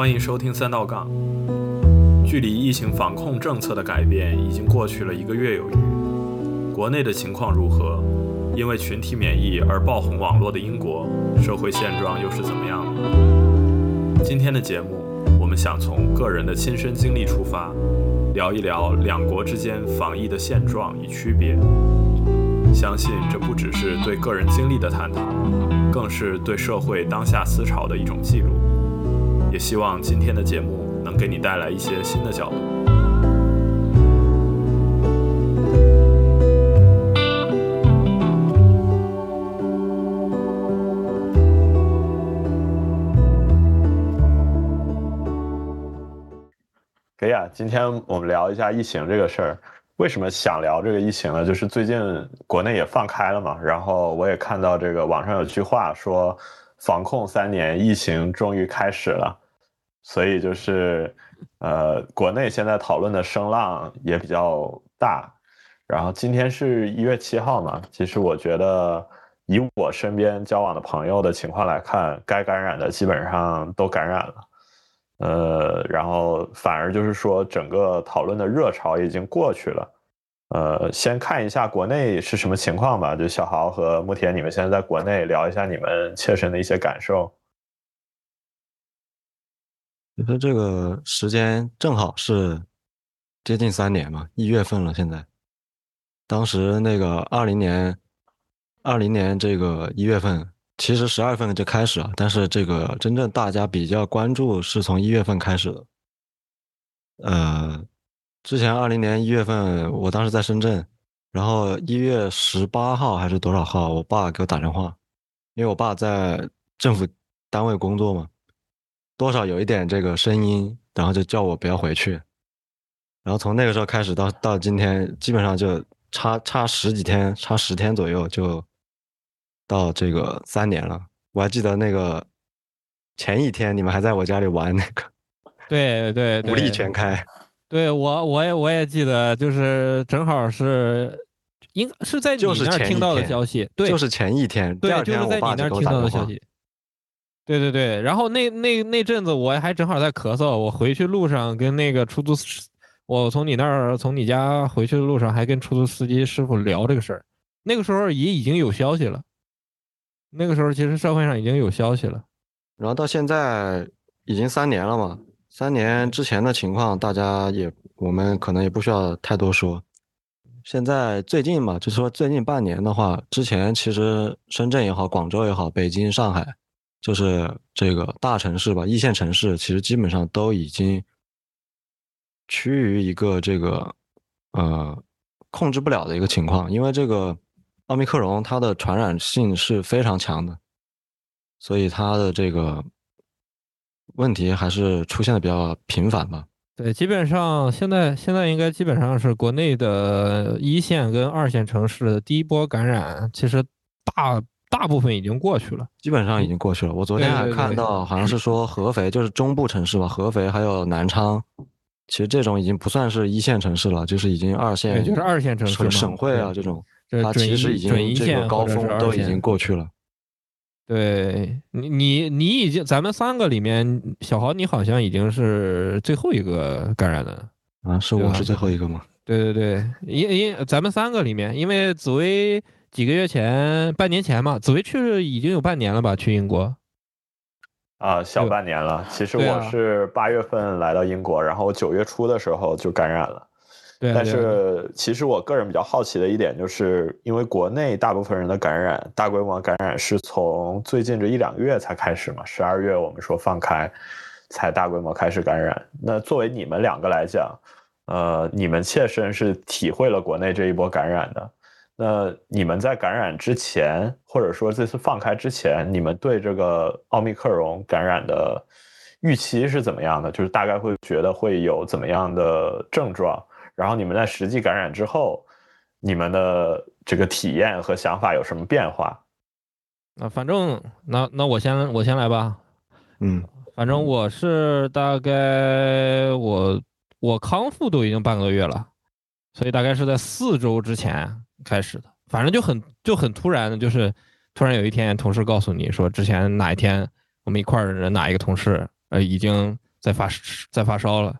欢迎收听三道杠。距离疫情防控政策的改变已经过去了一个月有余，国内的情况如何？因为群体免疫而爆红网络的英国，社会现状又是怎么样的？今天的节目，我们想从个人的亲身经历出发，聊一聊两国之间防疫的现状与区别。相信这不只是对个人经历的探讨，更是对社会当下思潮的一种记录。希望今天的节目能给你带来一些新的角度。可以啊，今天我们聊一下疫情这个事儿。为什么想聊这个疫情呢？就是最近国内也放开了嘛，然后我也看到这个网上有句话说，防控三年，疫情终于开始了，所以就是，呃，国内现在讨论的声浪也比较大。然后今天是一月七号嘛，其实我觉得以我身边交往的朋友的情况来看，该感染的基本上都感染了。呃，然后反而就是说，整个讨论的热潮已经过去了。呃，先看一下国内是什么情况吧。就小豪和穆田，你们现在在国内聊一下你们切身的一些感受。你说这个时间正好是接近三年嘛，一月份了。现在，当时那个二零年，二零年这个一月份。其实十二月份就开始了，但是这个真正大家比较关注是从一月份开始的。呃，之前二零年一月份，我当时在深圳，然后一月十八号还是多少号，我爸给我打电话，因为我爸在政府单位工作嘛，多少有一点这个声音，然后就叫我不要回去。然后从那个时候开始到到今天，基本上就差差十几天，差十天左右就。到这个三年了，我还记得那个前一天你们还在我家里玩那个，对对，武力全开，对我我也我也记得，就是正好是应是在你那儿听到的消息，对，就是前一天，对，就是在你那儿听到的消息，对对对，然后那那那阵子我还正好在咳嗽，我回去路上跟那个出租，我从你那儿从你家回去的路上还跟出租司机师傅聊这个事儿，那个时候也已经有消息了。那个时候其实社会上已经有消息了，然后到现在已经三年了嘛。三年之前的情况，大家也我们可能也不需要太多说。现在最近嘛，就是说最近半年的话，之前其实深圳也好，广州也好，北京、上海，就是这个大城市吧，一线城市，其实基本上都已经趋于一个这个呃控制不了的一个情况，因为这个。奥密克戎它的传染性是非常强的，所以它的这个问题还是出现的比较频繁吧。对，基本上现在现在应该基本上是国内的一线跟二线城市第一波感染，其实大大部分已经过去了，基本上已经过去了。我昨天还看到好像是说合肥就是中部城市吧，合肥还有南昌，其实这种已经不算是一线城市了，就是已经二线，就是二线城市省会啊这种。它其实已经这个高峰都已经过去了。对你，你你已经，咱们三个里面，小豪你好像已经是最后一个感染的啊？是我是最后一个吗？对对对，因因咱们三个里面，因为紫薇几个月前，半年前嘛，紫薇去已经有半年了吧？去英国啊，小半年了。其实我是八月份来到英国，然后九月初的时候就感染了。但是，其实我个人比较好奇的一点，就是因为国内大部分人的感染，大规模感染是从最近这一两个月才开始嘛？十二月我们说放开，才大规模开始感染。那作为你们两个来讲，呃，你们切身是体会了国内这一波感染的。那你们在感染之前，或者说这次放开之前，你们对这个奥密克戎感染的预期是怎么样的？就是大概会觉得会有怎么样的症状？然后你们在实际感染之后，你们的这个体验和想法有什么变化？那反正那那我先我先来吧。嗯，反正我是大概我我康复都已经半个月了，所以大概是在四周之前开始的。反正就很就很突然的，就是突然有一天同事告诉你说，之前哪一天我们一块儿的哪一个同事呃已经在发在发烧了。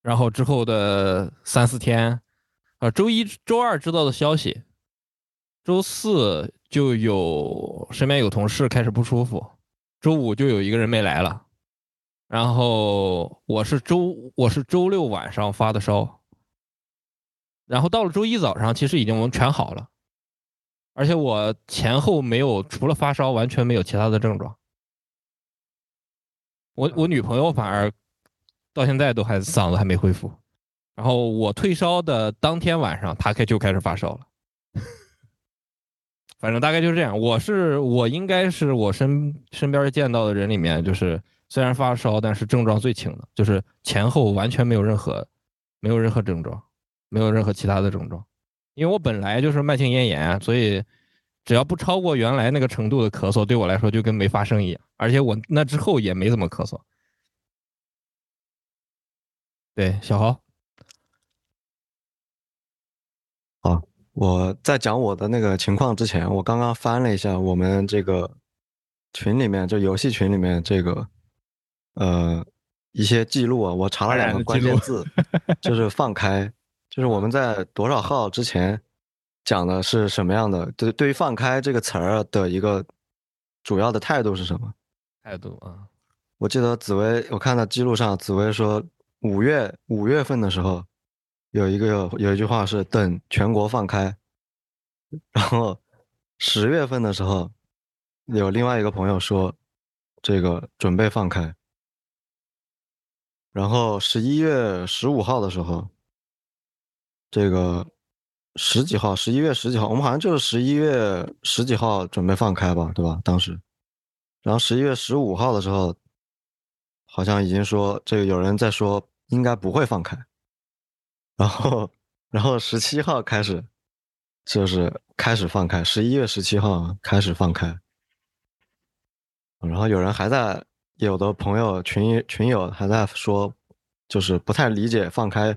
然后之后的三四天，啊，周一周二知道的消息，周四就有身边有同事开始不舒服，周五就有一个人没来了。然后我是周我是周六晚上发的烧，然后到了周一早上，其实已经全好了，而且我前后没有除了发烧，完全没有其他的症状。我我女朋友反而到现在都还嗓子还没恢复，然后我退烧的当天晚上，她开就开始发烧了。反正大概就是这样。我是我应该是我身身边见到的人里面就是。虽然发烧，但是症状最轻的，就是前后完全没有任何，没有任何症状，没有任何其他的症状。因为我本来就是慢性咽炎，所以只要不超过原来那个程度的咳嗽，对我来说就跟没发生一样。而且我那之后也没怎么咳嗽。对，小豪。好，我在讲我的那个情况之前，我刚刚翻了一下我们这个群里面，就游戏群里面这个。呃，一些记录啊，我查了两个关键字，就是放开，就是我们在多少号之前讲的是什么样的？对，对于放开这个词儿的一个主要的态度是什么？态度啊，我记得紫薇，我看到记录上，紫薇说五月五月份的时候有一个有一句话是等全国放开，然后十月份的时候有另外一个朋友说这个准备放开。然后十一月十五号的时候，这个十几号，十一月十几号，我们好像就是十一月十几号准备放开吧，对吧？当时，然后十一月十五号的时候，好像已经说这个有人在说应该不会放开，然后，然后十七号开始就是开始放开，十一月十七号开始放开，然后有人还在。有的朋友群群友还在说，就是不太理解放开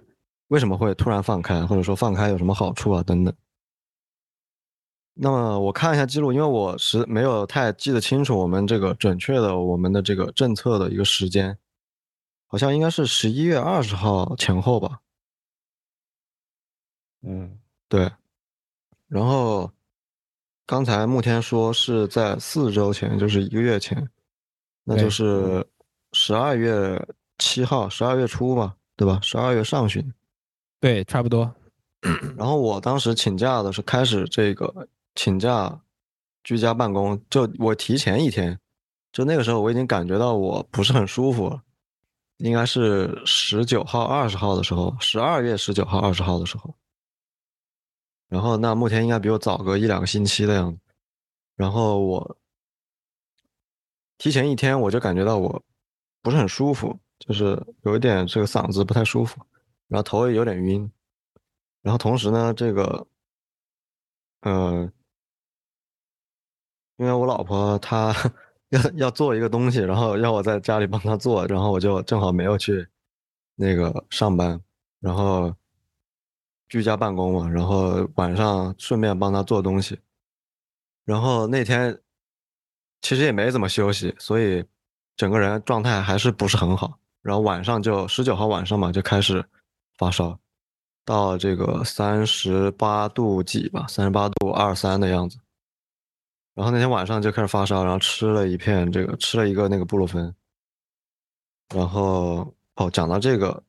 为什么会突然放开，或者说放开有什么好处啊等等。那么我看一下记录，因为我是没有太记得清楚我们这个准确的我们的这个政策的一个时间，好像应该是十一月二十号前后吧。嗯，对。然后刚才慕天说是在四周前，就是一个月前。那就是十二月七号，十二月初吧，对吧？十二月上旬，对，差不多。然后我当时请假的是开始这个请假居家办公，就我提前一天，就那个时候我已经感觉到我不是很舒服，应该是十九号、二十号的时候，十二月十九号、二十号的时候。然后那目前应该比我早个一两个星期的样子，然后我。提前一天我就感觉到我不是很舒服，就是有一点这个嗓子不太舒服，然后头也有点晕，然后同时呢，这个，嗯，因为我老婆她 要要做一个东西，然后要我在家里帮她做，然后我就正好没有去那个上班，然后居家办公嘛，然后晚上顺便帮她做东西，然后那天。其实也没怎么休息，所以整个人状态还是不是很好。然后晚上就十九号晚上嘛，就开始发烧，到这个三十八度几吧，三十八度二三的样子。然后那天晚上就开始发烧，然后吃了一片这个，吃了一个那个布洛芬。然后哦，讲到这个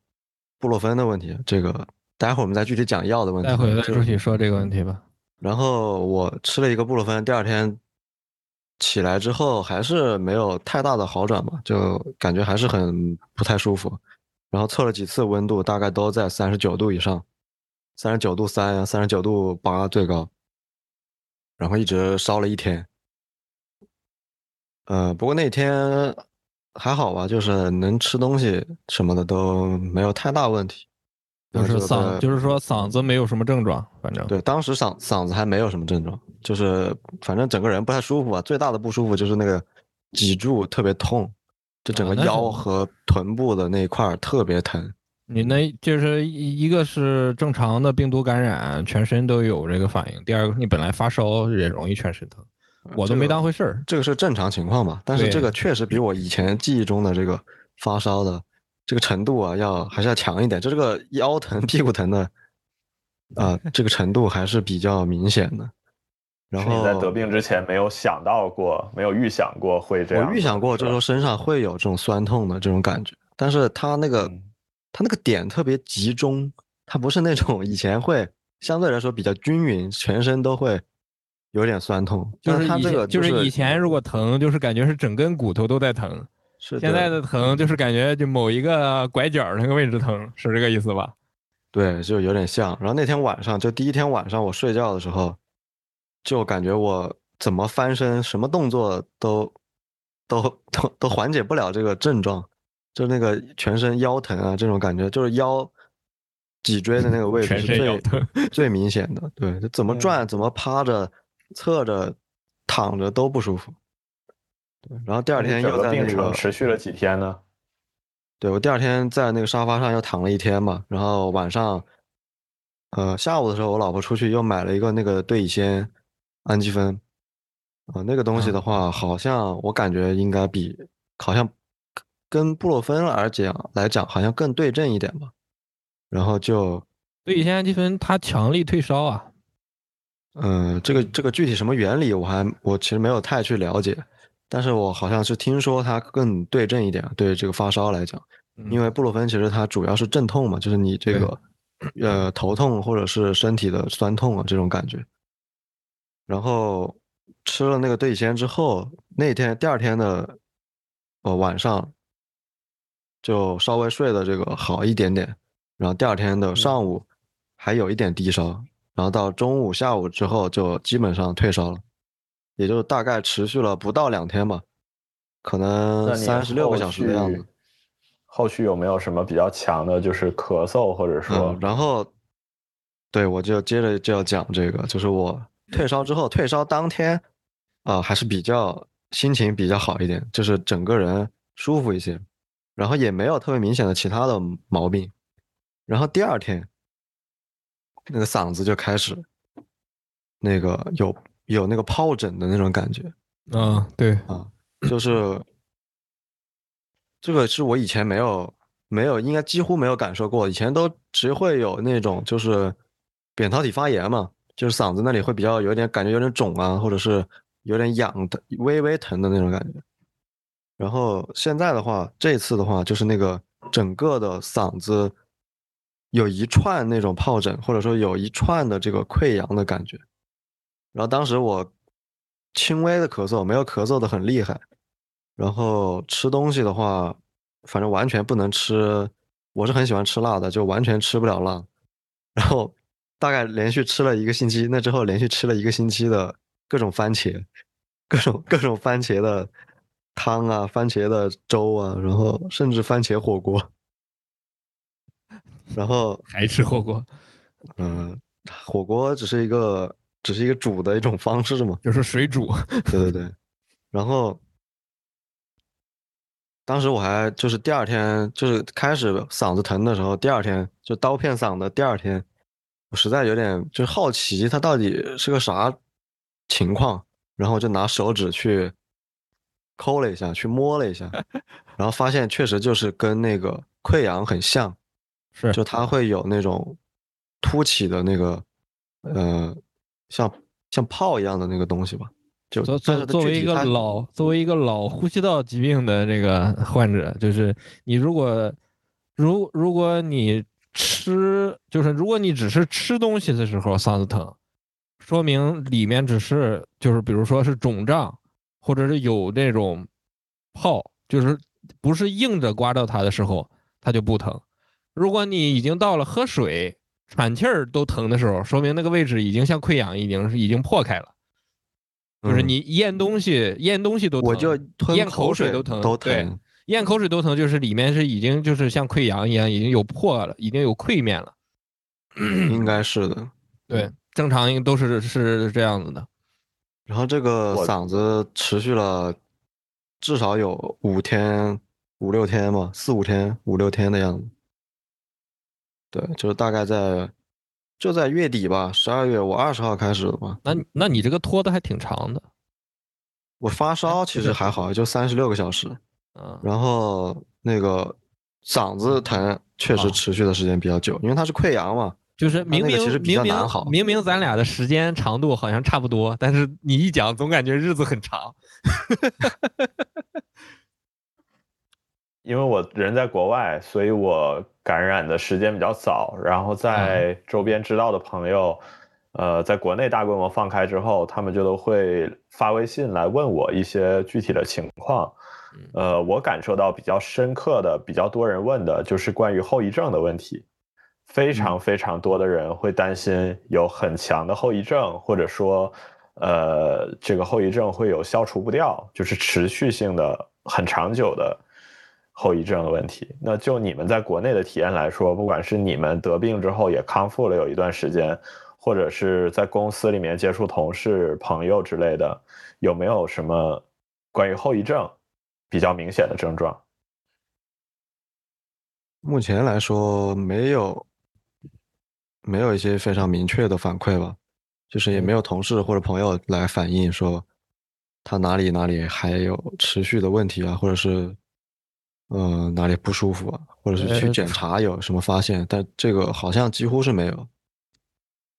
布洛芬的问题，这个待会儿我们再具体讲药的问题。待会儿再具体说这个问题吧。然后我吃了一个布洛芬，第二天。起来之后还是没有太大的好转嘛，就感觉还是很不太舒服。然后测了几次温度，大概都在三十九度以上，三十九度三呀，三十九度八最高。然后一直烧了一天。呃，不过那天还好吧，就是能吃东西什么的都没有太大问题。就是嗓，就是说嗓子没有什么症状，反正对，当时嗓嗓子还没有什么症状，就是反正整个人不太舒服啊。最大的不舒服就是那个脊柱特别痛，就整个腰和臀部的那一块特别疼。你那就是一个是正常的病毒感染，全身都有这个反应；第二个你本来发烧也容易全身疼，我都没当回事儿。这个是正常情况吧？但是这个确实比我以前记忆中的这个发烧的这个程度啊，要还是要强一点。就这个腰疼、屁股疼的啊，这个程度还是比较明显的。然后在得病之前没有想到过，没有预想过会这样。我预想过，就是说身上会有这种酸痛的这种感觉，但是它那个它那个点特别集中，它不是那种以前会相对来说比较均匀，全身都会有点酸痛。就是它这个就是以前如果疼，就是感觉是整根骨头都在疼，是现在的疼就是感觉就某一个拐角那个位置疼，是这个意思吧？对，就有点像。然后那天晚上就第一天晚上我睡觉的时候。就感觉我怎么翻身，什么动作都都都都缓解不了这个症状，就那个全身腰疼啊，这种感觉就是腰脊椎的那个 位置是最最明显的。对，就怎么转、怎么趴着、侧着、躺着都不舒服。对，然后第二天又在那个持续了几天呢？对我第二天在那个沙发上又躺了一天嘛，然后晚上，呃，下午的时候我老婆出去又买了一个那个对乙酰。氨基酚，啊，那个东西的话，好像我感觉应该比好像跟布洛芬而讲来讲，好像更对症一点吧。然后就对乙酰氨基酚，它强力退烧啊。嗯，这个这个具体什么原理，我还我其实没有太去了解，但是我好像是听说它更对症一点，对这个发烧来讲，因为布洛芬其实它主要是镇痛嘛，就是你这个呃头痛或者是身体的酸痛啊这种感觉。然后吃了那个对乙酰之后，那天第二天的呃晚上就稍微睡的这个好一点点，然后第二天的上午还有一点低烧，然后到中午下午之后就基本上退烧了，也就大概持续了不到两天吧，可能三十六个小时的样子。后续有没有什么比较强的，就是咳嗽或者说？然后对我就接着就要讲这个，就是我。退烧之后，退烧当天，啊，还是比较心情比较好一点，就是整个人舒服一些，然后也没有特别明显的其他的毛病，然后第二天，那个嗓子就开始，那个有有那个疱疹的那种感觉，啊，对啊，就是这个是我以前没有没有，应该几乎没有感受过，以前都只会有那种就是扁桃体发炎嘛。就是嗓子那里会比较有点感觉，有点肿啊，或者是有点痒的、微微疼的那种感觉。然后现在的话，这次的话就是那个整个的嗓子有一串那种疱疹，或者说有一串的这个溃疡的感觉。然后当时我轻微的咳嗽，没有咳嗽的很厉害。然后吃东西的话，反正完全不能吃。我是很喜欢吃辣的，就完全吃不了辣。然后。大概连续吃了一个星期，那之后连续吃了一个星期的各种番茄，各种各种番茄的汤啊，番茄的粥啊，然后甚至番茄火锅，然后 还吃火锅，嗯，火锅只是一个只是一个煮的一种方式嘛，就是水煮，对对对，然后当时我还就是第二天就是开始嗓子疼的时候，第二天就刀片嗓的第二天。我实在有点就是好奇，它到底是个啥情况，然后就拿手指去抠了一下，去摸了一下，然后发现确实就是跟那个溃疡很像，是，就它会有那种凸起的那个，呃，像像泡一样的那个东西吧。就作作为一个老作为一个老呼吸道疾病的这个患者，就是你如果如如果你。吃就是，如果你只是吃东西的时候嗓子疼，说明里面只是就是，比如说是肿胀，或者是有那种泡，就是不是硬着刮到它的时候，它就不疼。如果你已经到了喝水、喘气儿都疼的时候，说明那个位置已经像溃疡，已经是已经破开了。就是你咽东西、咽东西都疼，我就咽口水都疼，都疼。咽口水都疼，就是里面是已经就是像溃疡一样，已经有破了，已经有溃面了。应该是的，对，正常应都是是这样子的。然后这个嗓子持续了至少有五天、五六天吧，四五天、五六天的样子。对，就是大概在就在月底吧，十二月我二十号开始的吧。那那你这个拖的还挺长的。我发烧其实还好，就三十六个小时。嗯，然后那个嗓子疼确实持续的时间比较久，因为它是溃疡嘛。就是明明明明明明咱俩的时间长度好像差不多，但是你一讲总感觉日子很长。因为我人在国外，所以我感染的时间比较早。然后在周边知道的朋友，呃，在国内大规模放开之后，他们就都会发微信来问我一些具体的情况。呃，我感受到比较深刻的、比较多人问的就是关于后遗症的问题。非常非常多的人会担心有很强的后遗症，或者说，呃，这个后遗症会有消除不掉，就是持续性的、很长久的。后遗症的问题，那就你们在国内的体验来说，不管是你们得病之后也康复了有一段时间，或者是在公司里面接触同事、朋友之类的，有没有什么关于后遗症比较明显的症状？目前来说，没有，没有一些非常明确的反馈吧，就是也没有同事或者朋友来反映说他哪里哪里还有持续的问题啊，或者是。嗯，哪里不舒服啊？或者是去检查有什么发现？但这个好像几乎是没有。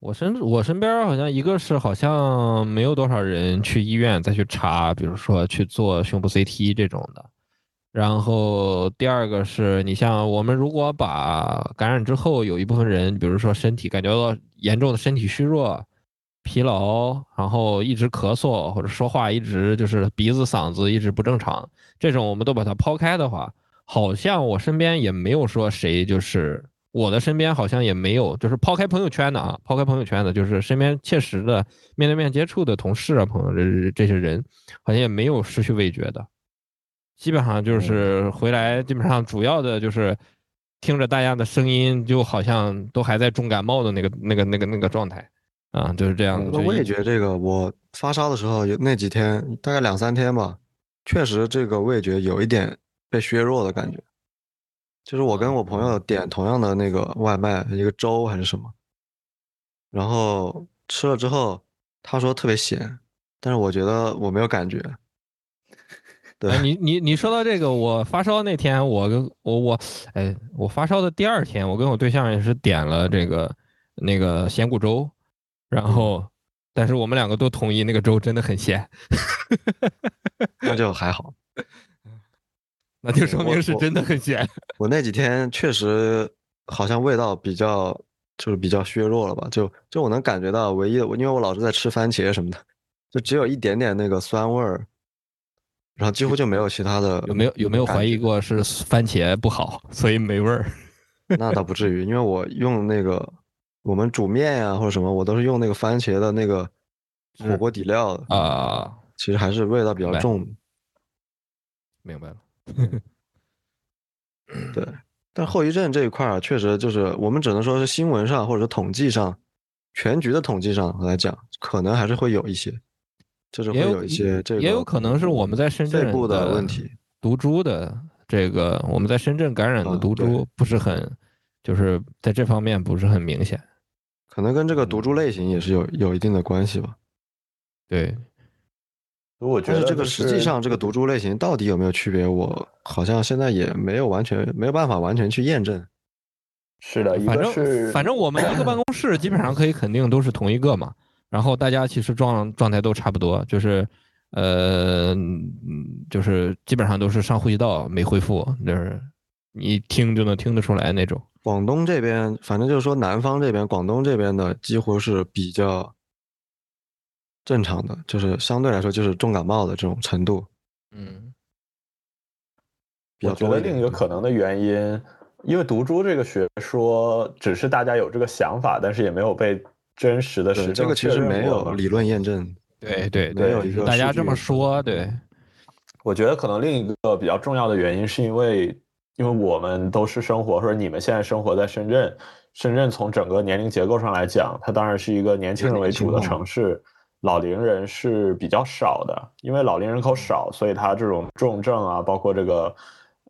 我身我身边好像一个是好像没有多少人去医院再去查，比如说去做胸部 CT 这种的。然后第二个是你像我们如果把感染之后有一部分人，比如说身体感觉到严重的身体虚弱、疲劳，然后一直咳嗽或者说话一直就是鼻子嗓子一直不正常，这种我们都把它抛开的话。好像我身边也没有说谁，就是我的身边好像也没有，就是抛开朋友圈的啊，抛开朋友圈的，就是身边切实的面对面接触的同事啊、朋友这这些人，好像也没有失去味觉的，基本上就是回来，基本上主要的就是听着大家的声音，就好像都还在重感冒的那个那个那个那个状态啊，就是这样。那味觉这个，我发烧的时候有那几天，大概两三天吧，确实这个味觉有一点。被削弱的感觉，就是我跟我朋友点同样的那个外卖，一个粥还是什么，然后吃了之后，他说特别咸，但是我觉得我没有感觉。对，你你你说到这个，我发烧那天，我跟我我，哎，我发烧的第二天，我跟我对象也是点了这个那个咸骨粥，然后，但是我们两个都同意那个粥真的很咸，那就还好。那就说明是真的很咸。我那几天确实好像味道比较，就是比较削弱了吧？就就我能感觉到，唯一的，因为我老是在吃番茄什么的，就只有一点点那个酸味儿，然后几乎就没有其他的。有没有有没有怀疑过是番茄不好，所以没味儿？那倒不至于，因为我用那个我们煮面呀或者什么，我都是用那个番茄的那个火锅底料啊，其实还是味道比较重。明白了。对，但后遗症这一块儿确实就是我们只能说是新闻上或者说统计上，全局的统计上来讲，可能还是会有一些，就是会有一些这个，也有可能是我们在深圳部的问题，毒株的这个我们在深圳感染的毒株不是很，就是在这方面不是很明显，可能跟这个毒株类型也是有有一定的关系吧，对。但是这个实际上这个毒株类型到底有没有区别，我好像现在也没有完全没有办法完全去验证。是的，反正反正我们一个办公室基本上可以肯定都是同一个嘛，然后大家其实状状态都差不多，就是呃就是基本上都是上呼吸道没恢复，就是你听就能听得出来那种。广东这边反正就是说南方这边广东这边的几乎是比较。正常的，就是相对来说就是重感冒的这种程度，嗯，我觉得另一个可能的原因，因为毒株这个学说只是大家有这个想法，但是也没有被真实的实证这个其实没有理论验证，对对对，没有一个大家这么说，对，我觉得可能另一个比较重要的原因是因为，因为我们都是生活，或者你们现在生活在深圳，深圳从整个年龄结构上来讲，它当然是一个年轻人为主的城市。老龄人是比较少的，因为老龄人口少，所以他这种重症啊，包括这个，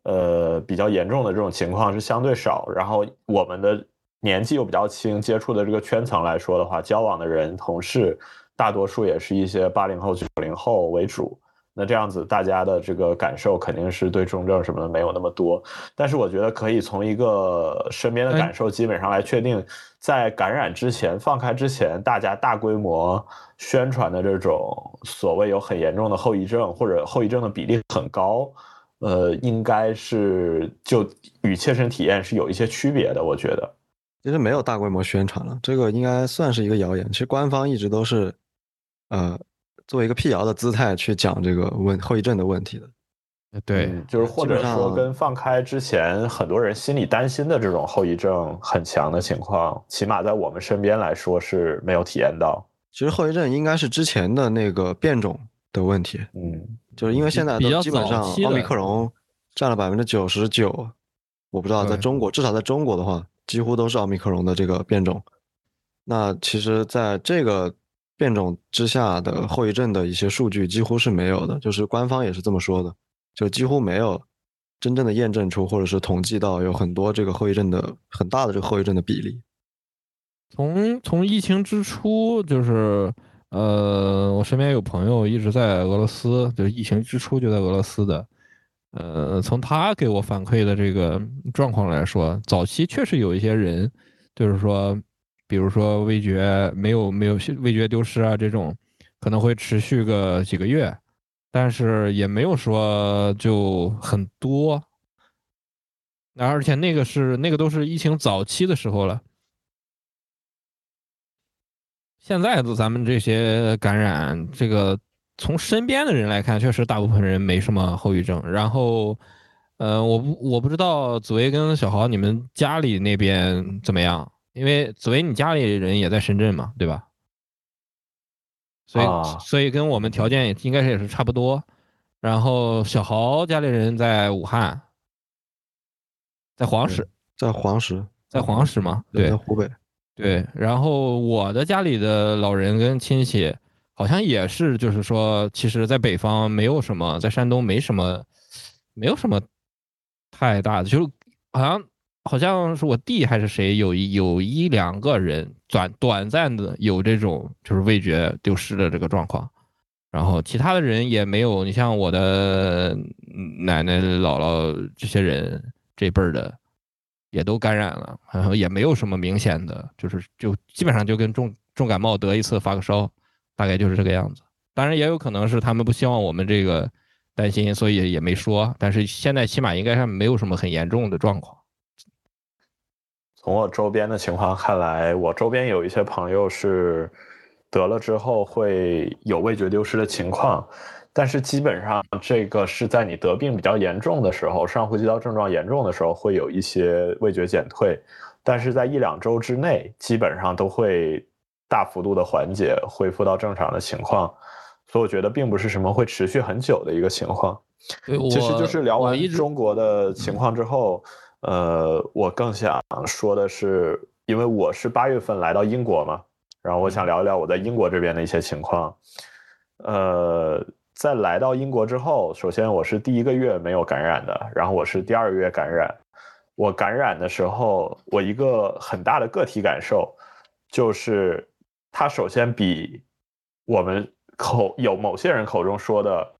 呃，比较严重的这种情况是相对少。然后我们的年纪又比较轻，接触的这个圈层来说的话，交往的人、同事，大多数也是一些八零后、九零后为主。那这样子大家的这个感受肯定是对重症什么的没有那么多。但是我觉得可以从一个身边的感受基本上来确定，在感染之前放开之前，大家大规模宣传的这种所谓有很严重的后遗症或者后遗症的比例很高。呃，应该是就与切身体验是有一些区别的，我觉得。其实没有大规模宣传了，这个应该算是一个谣言。其实官方一直都是，呃，作为一个辟谣的姿态去讲这个问后遗症的问题的。对，就是或者说跟放开之前很多人心里担心的这种后遗症很强的情况，起码在我们身边来说是没有体验到。其实后遗症应该是之前的那个变种的问题。嗯。就是因为现在都基本上奥密克戎占了百分之九十九，我不知道在中国，至少在中国的话，几乎都是奥密克戎的这个变种。那其实，在这个变种之下的后遗症的一些数据几乎是没有的，就是官方也是这么说的，就几乎没有真正的验证出或者是统计到有很多这个后遗症的很大的这个后遗症的比例。从从疫情之初就是。呃，我身边有朋友一直在俄罗斯，就是疫情之初就在俄罗斯的。呃，从他给我反馈的这个状况来说，早期确实有一些人，就是说，比如说味觉没有没有味觉丢失啊这种，可能会持续个几个月，但是也没有说就很多。而且那个是那个都是疫情早期的时候了。现在的咱们这些感染，这个从身边的人来看，确实大部分人没什么后遗症。然后，呃，我不我不知道紫薇跟小豪你们家里那边怎么样？因为紫薇你家里人也在深圳嘛，对吧？所以所以跟我们条件也应该是也是差不多。然后小豪家里人在武汉，在黄石，在黄石，在黄石嘛，对，在湖北。对，然后我的家里的老人跟亲戚，好像也是，就是说，其实，在北方没有什么，在山东没什么，没有什么太大的，就是好像好像是我弟还是谁，有一有一两个人短短暂的有这种就是味觉丢失的这个状况，然后其他的人也没有，你像我的奶奶、姥姥这些人这辈儿的。也都感染了，然后也没有什么明显的，就是就基本上就跟重重感冒得一次发个烧，大概就是这个样子。当然也有可能是他们不希望我们这个担心，所以也没说。但是现在起码应该是没有什么很严重的状况。从我周边的情况看来，我周边有一些朋友是得了之后会有味觉丢失的情况。但是基本上，这个是在你得病比较严重的时候，上呼吸道症状严重的时候，会有一些味觉减退。但是在一两周之内，基本上都会大幅度的缓解，恢复到正常的情况。所以我觉得并不是什么会持续很久的一个情况。其实就是聊完中国的情况之后，呃，我更想说的是，因为我是八月份来到英国嘛，然后我想聊一聊我在英国这边的一些情况，呃。在来到英国之后，首先我是第一个月没有感染的，然后我是第二个月感染。我感染的时候，我一个很大的个体感受就是，它首先比我们口有某些人口中说的，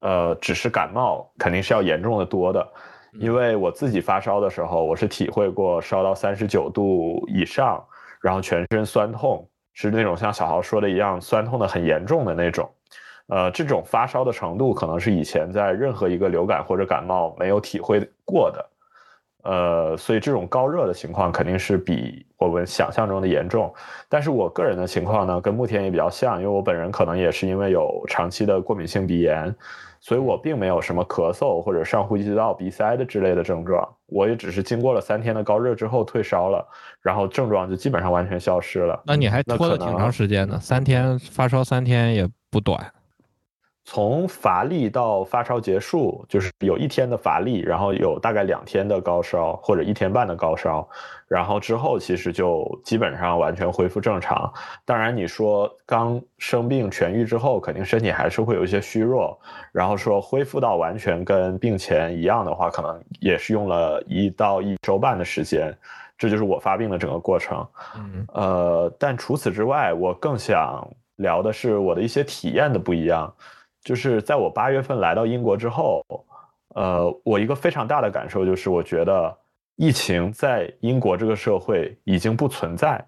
呃，只是感冒，肯定是要严重的多的。因为我自己发烧的时候，我是体会过烧到三十九度以上，然后全身酸痛，是那种像小豪说的一样，酸痛的很严重的那种。呃，这种发烧的程度可能是以前在任何一个流感或者感冒没有体会过的，呃，所以这种高热的情况肯定是比我们想象中的严重。但是我个人的情况呢，跟慕田也比较像，因为我本人可能也是因为有长期的过敏性鼻炎，所以我并没有什么咳嗽或者上呼吸道鼻塞的之类的症状，我也只是经过了三天的高热之后退烧了，然后症状就基本上完全消失了。那你还拖了挺长时间呢，三天发烧三天也不短。从乏力到发烧结束，就是有一天的乏力，然后有大概两天的高烧或者一天半的高烧，然后之后其实就基本上完全恢复正常。当然，你说刚生病痊愈之后，肯定身体还是会有一些虚弱，然后说恢复到完全跟病前一样的话，可能也是用了一到一周半的时间。这就是我发病的整个过程。嗯，呃，但除此之外，我更想聊的是我的一些体验的不一样。就是在我八月份来到英国之后，呃，我一个非常大的感受就是，我觉得疫情在英国这个社会已经不存在，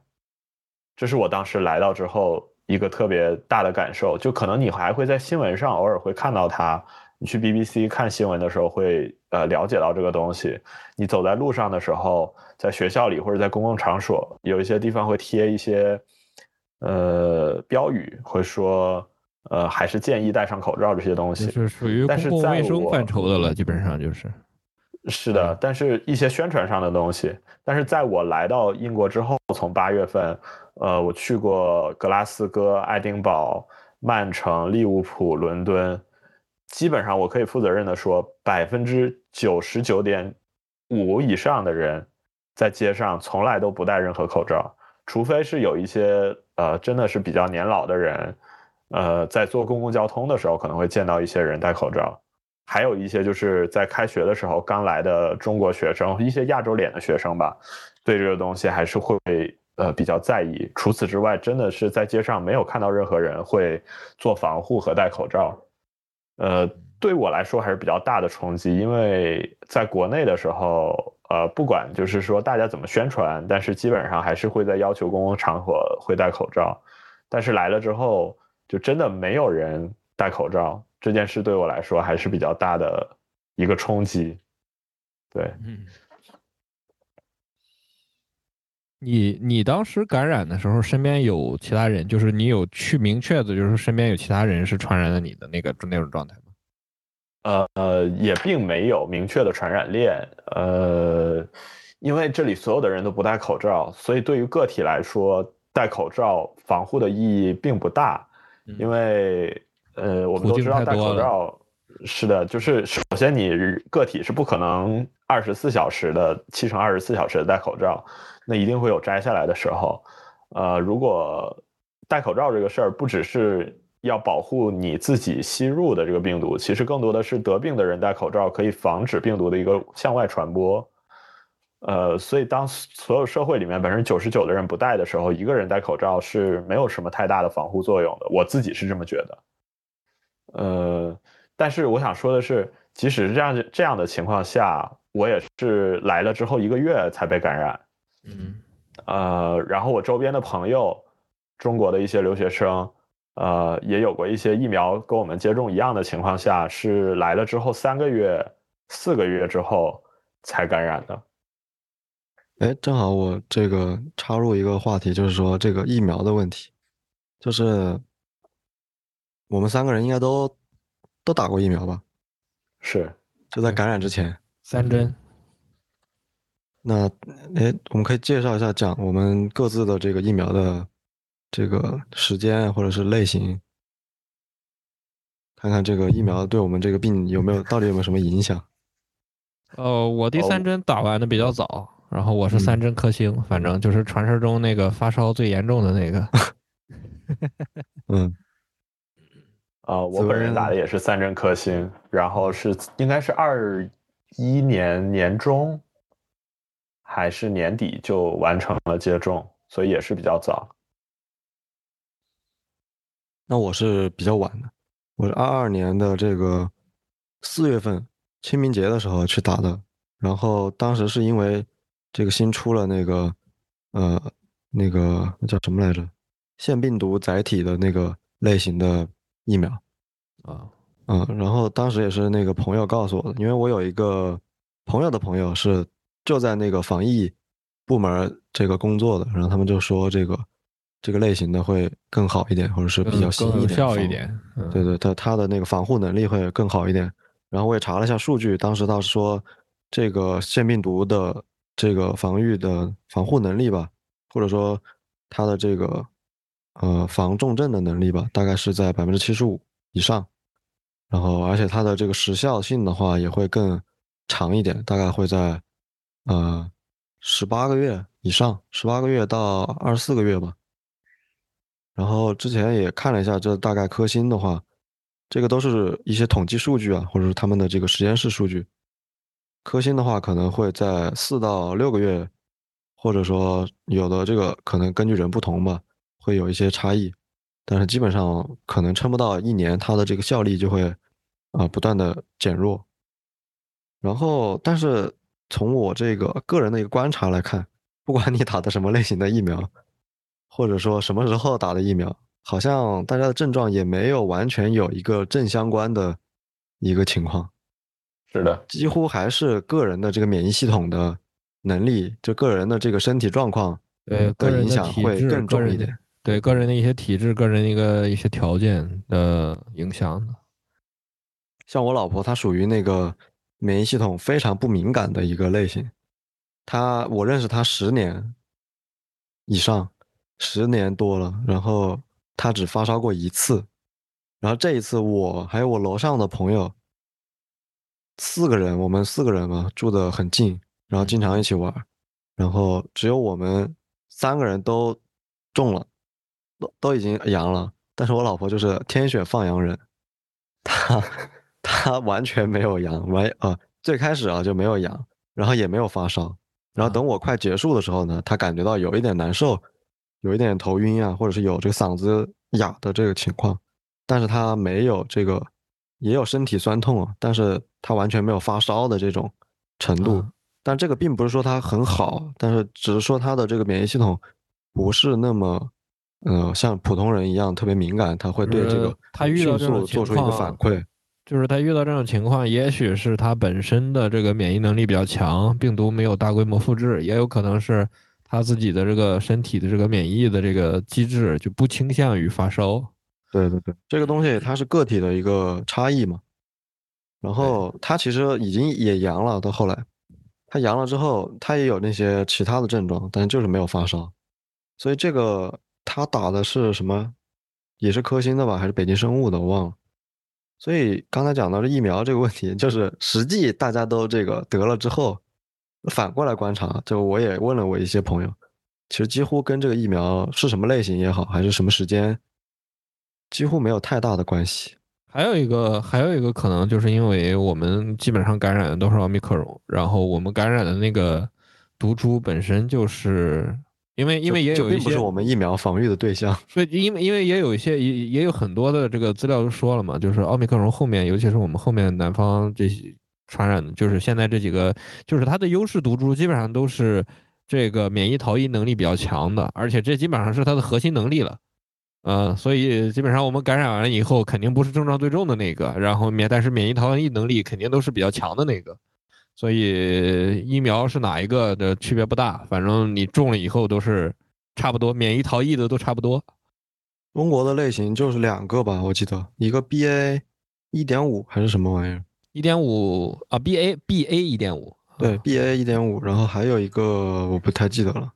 这是我当时来到之后一个特别大的感受。就可能你还会在新闻上偶尔会看到它，你去 BBC 看新闻的时候会呃了解到这个东西。你走在路上的时候，在学校里或者在公共场所，有一些地方会贴一些呃标语，会说。呃，还是建议戴上口罩这些东西，是属于公共卫生范畴的了，基本上就是。是的，但是一些宣传上的东西，但是在我来到英国之后，从八月份，呃，我去过格拉斯哥、爱丁堡、曼城、利物浦、伦敦，基本上我可以负责任的说，百分之九十九点五以上的人在街上从来都不戴任何口罩，除非是有一些呃，真的是比较年老的人。呃，在坐公共交通的时候，可能会见到一些人戴口罩，还有一些就是在开学的时候刚来的中国学生，一些亚洲脸的学生吧，对这个东西还是会呃比较在意。除此之外，真的是在街上没有看到任何人会做防护和戴口罩。呃，对我来说还是比较大的冲击，因为在国内的时候，呃，不管就是说大家怎么宣传，但是基本上还是会在要求公共场合会戴口罩，但是来了之后。就真的没有人戴口罩这件事对我来说还是比较大的一个冲击。对，嗯，你你当时感染的时候，身边有其他人，就是你有去明确的，就是身边有其他人是传染了你的那个那种状态吗？呃呃，也并没有明确的传染链。呃，因为这里所有的人都不戴口罩，所以对于个体来说，戴口罩防护的意义并不大。因为，呃，我们都知道戴口罩是的，就是首先你个体是不可能二十四小时的七乘二十四小时的戴口罩，那一定会有摘下来的时候。呃，如果戴口罩这个事儿不只是要保护你自己吸入的这个病毒，其实更多的是得病的人戴口罩可以防止病毒的一个向外传播。呃，所以当所有社会里面百分之九十九的人不戴的时候，一个人戴口罩是没有什么太大的防护作用的。我自己是这么觉得。呃，但是我想说的是，即使是这样这样的情况下，我也是来了之后一个月才被感染。嗯。呃，然后我周边的朋友，中国的一些留学生，呃，也有过一些疫苗跟我们接种一样的情况下，是来了之后三个月、四个月之后才感染的。哎，正好我这个插入一个话题，就是说这个疫苗的问题，就是我们三个人应该都都打过疫苗吧？是，就在感染之前三针。那哎，我们可以介绍一下，讲我们各自的这个疫苗的这个时间或者是类型，看看这个疫苗对我们这个病有没有到底有没有什么影响？呃，我第三针打完的比较早。然后我是三针科兴，反正就是传说中那个发烧最严重的那个。嗯，啊，我本人打的也是三针科星，然后是应该是二一年年中还是年底就完成了接种，所以也是比较早。那我是比较晚的，我是二二年的这个四月份清明节的时候去打的，然后当时是因为。这个新出了那个，呃，那个那叫什么来着？腺病毒载体的那个类型的疫苗，啊，嗯，然后当时也是那个朋友告诉我的，因为我有一个朋友的朋友是就在那个防疫部门这个工作的，然后他们就说这个这个类型的会更好一点，或者是比较新一点，效一点。对对，它它的那个防护能力会更好一点。然后我也查了一下数据，当时他是说这个腺病毒的。这个防御的防护能力吧，或者说它的这个呃防重症的能力吧，大概是在百分之七十五以上。然后，而且它的这个时效性的话也会更长一点，大概会在呃十八个月以上，十八个月到二十四个月吧。然后之前也看了一下，这大概科兴的话，这个都是一些统计数据啊，或者是他们的这个实验室数据。科兴的话可能会在四到六个月，或者说有的这个可能根据人不同吧，会有一些差异。但是基本上可能撑不到一年，它的这个效力就会啊不断的减弱。然后，但是从我这个个人的一个观察来看，不管你打的什么类型的疫苗，或者说什么时候打的疫苗，好像大家的症状也没有完全有一个正相关的一个情况。是的，几乎还是个人的这个免疫系统的能力，就个人的这个身体状况，对个人影响会更重一点。对个人的一些体质、个人一个一些条件的影响的。像我老婆，她属于那个免疫系统非常不敏感的一个类型。她，我认识她十年以上，十年多了，然后她只发烧过一次。然后这一次，我还有我楼上的朋友。四个人，我们四个人嘛，住的很近，然后经常一起玩，然后只有我们三个人都中了，都都已经阳了，但是我老婆就是天选放羊人，她她完全没有阳，完啊，最开始啊就没有阳，然后也没有发烧，然后等我快结束的时候呢，她感觉到有一点难受，有一点头晕啊，或者是有这个嗓子哑的这个情况，但是她没有这个。也有身体酸痛啊，但是他完全没有发烧的这种程度。但这个并不是说他很好，但是只是说他的这个免疫系统不是那么，呃，像普通人一样特别敏感，他会对这个他遇到这种做出一个反馈。就是他遇到这种情况，也许是他本身的这个免疫能力比较强，病毒没有大规模复制，也有可能是他自己的这个身体的这个免疫的这个机制就不倾向于发烧。对对对，这个东西它是个体的一个差异嘛。然后他其实已经也阳了，到后来他阳了之后，他也有那些其他的症状，但是就是没有发烧。所以这个他打的是什么？也是科兴的吧，还是北京生物的？我忘了。所以刚才讲到这疫苗这个问题，就是实际大家都这个得了之后，反过来观察，就我也问了我一些朋友，其实几乎跟这个疫苗是什么类型也好，还是什么时间。几乎没有太大的关系。还有一个，还有一个可能，就是因为我们基本上感染的都是奥密克戎，然后我们感染的那个毒株本身就是，因为因为也有一些，并不是我们疫苗防御的对象。所以，因为因为也有一些，也也有很多的这个资料都说了嘛，就是奥密克戎后面，尤其是我们后面南方这些传染的，就是现在这几个，就是它的优势毒株基本上都是这个免疫逃逸能力比较强的，而且这基本上是它的核心能力了。嗯，所以基本上我们感染完了以后，肯定不是症状最重的那个，然后免但是免疫逃逸能力肯定都是比较强的那个，所以疫苗是哪一个的区别不大，反正你中了以后都是差不多，免疫逃逸的都差不多。中国的类型就是两个吧，我记得一个 BA 一点五还是什么玩意儿？一点五啊，BA BA 一点五，对，BA 一点五，然后还有一个我不太记得了。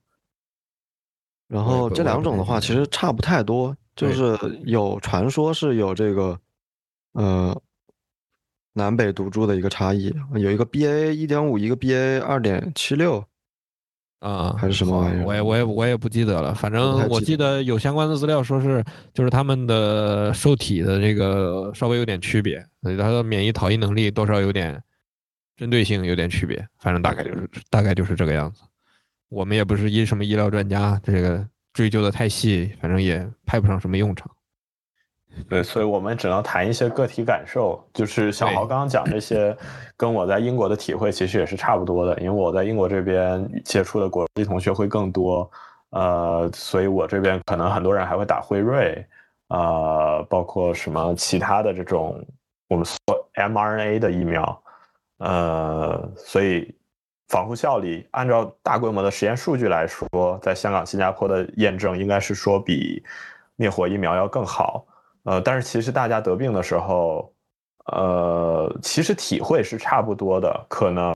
然后这两种的话，其实差不太多，就是有传说是有这个，呃，南北毒株的一个差异，有一个 BA 一点五，一个 BA 二点七六，啊，还是什么玩意儿？我也我也我也不记得了，反正我记得有相关的资料说是，就是他们的受体的这个稍微有点区别，它的免疫逃逸能力多少有点针对性有点区别，反正大概就是大概就是这个样子。我们也不是医什么医疗专家，这个追究的太细，反正也派不上什么用场。对，所以我们只能谈一些个体感受。就是小豪刚刚讲这些，跟我在英国的体会其实也是差不多的。因为我在英国这边接触的国际同学会更多，呃，所以我这边可能很多人还会打辉瑞，呃，包括什么其他的这种我们说 mRNA 的疫苗，呃，所以。防护效力，按照大规模的实验数据来说，在香港、新加坡的验证应该是说比灭活疫苗要更好。呃，但是其实大家得病的时候，呃，其实体会是差不多的。可能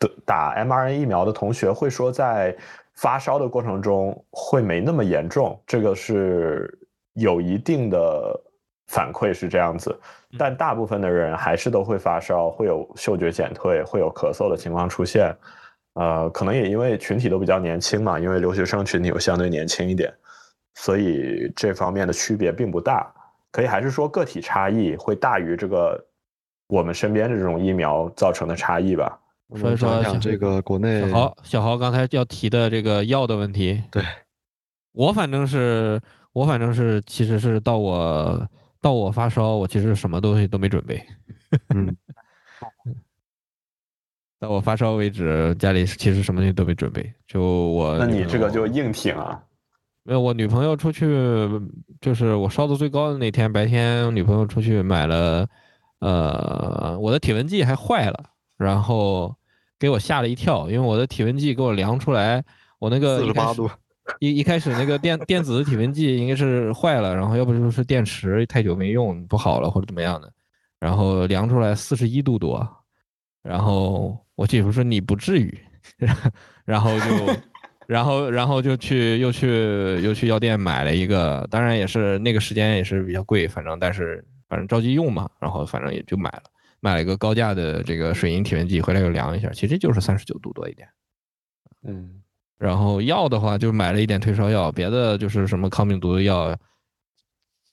得打 mRNA 疫苗的同学会说，在发烧的过程中会没那么严重，这个是有一定的。反馈是这样子，但大部分的人还是都会发烧，会有嗅觉减退，会有咳嗽的情况出现。呃，可能也因为群体都比较年轻嘛，因为留学生群体又相对年轻一点，所以这方面的区别并不大。可以还是说个体差异会大于这个我们身边的这种疫苗造成的差异吧。所以说，这个国内小豪小豪刚才要提的这个药的问题，对我反正是。我反正是其实是到我到我发烧，我其实什么东西都没准备。嗯，到我发烧为止，家里其实什么东西都没准备。就我，那你这个就硬挺啊。没有，我女朋友出去，就是我烧的最高的那天白天，我女朋友出去买了，呃，我的体温计还坏了，然后给我吓了一跳，因为我的体温计给我量出来，我那个四十八度，一一开始那个电电子体温计应该是坏了，然后要不就是电池太久没用不好了或者怎么样的，然后量出来四十一度多，然后我姐夫说你不至于，然后就。然后，然后就去又去又去药店买了一个，当然也是那个时间也是比较贵，反正但是反正着急用嘛，然后反正也就买了，买了一个高价的这个水银体温计回来又量一下，其实就是三十九度多一点。嗯，然后药的话就买了一点退烧药，别的就是什么抗病毒的药，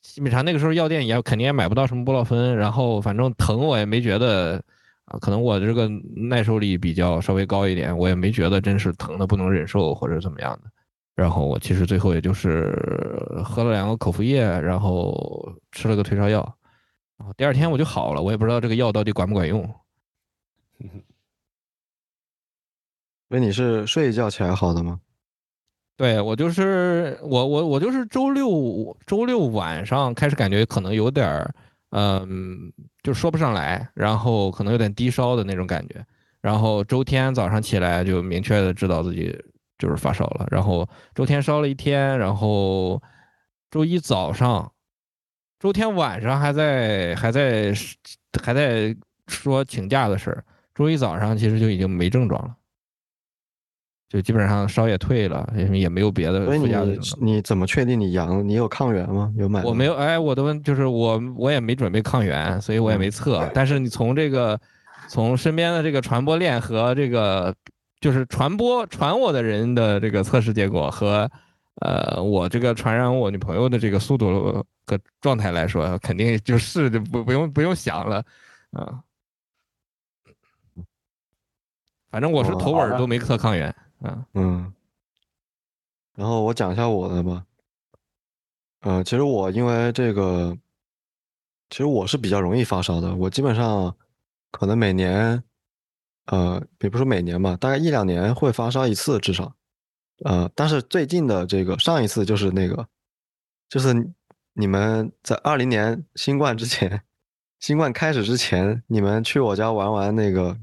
基本上那个时候药店也肯定也买不到什么布洛芬，然后反正疼我也没觉得。啊，可能我这个耐受力比较稍微高一点，我也没觉得真是疼的不能忍受或者怎么样的。然后我其实最后也就是喝了两个口服液，然后吃了个退烧药，然后第二天我就好了。我也不知道这个药到底管不管用。所以你是睡一觉起来好的吗？对我就是我我我就是周六周六晚上开始感觉可能有点儿。嗯，就说不上来，然后可能有点低烧的那种感觉，然后周天早上起来就明确的知道自己就是发烧了，然后周天烧了一天，然后周一早上，周天晚上还在还在还在说请假的事儿，周一早上其实就已经没症状了。就基本上烧也退了，也也没有别的附加的。你怎么确定你阳？你有抗原吗？有买？我没有。哎，我的问就是我我也没准备抗原，所以我也没测。但是你从这个从身边的这个传播链和这个就是传播传我的人的这个测试结果和呃我这个传染我女朋友的这个速度和状态来说，肯定就是就不不用不用想了啊。反正我是头尾都没测抗原。嗯嗯，然后我讲一下我的吧。嗯，其实我因为这个，其实我是比较容易发烧的。我基本上可能每年，呃，也不说每年吧，大概一两年会发烧一次至少。呃，但是最近的这个上一次就是那个，就是你们在二零年新冠之前，新冠开始之前，你们去我家玩完那个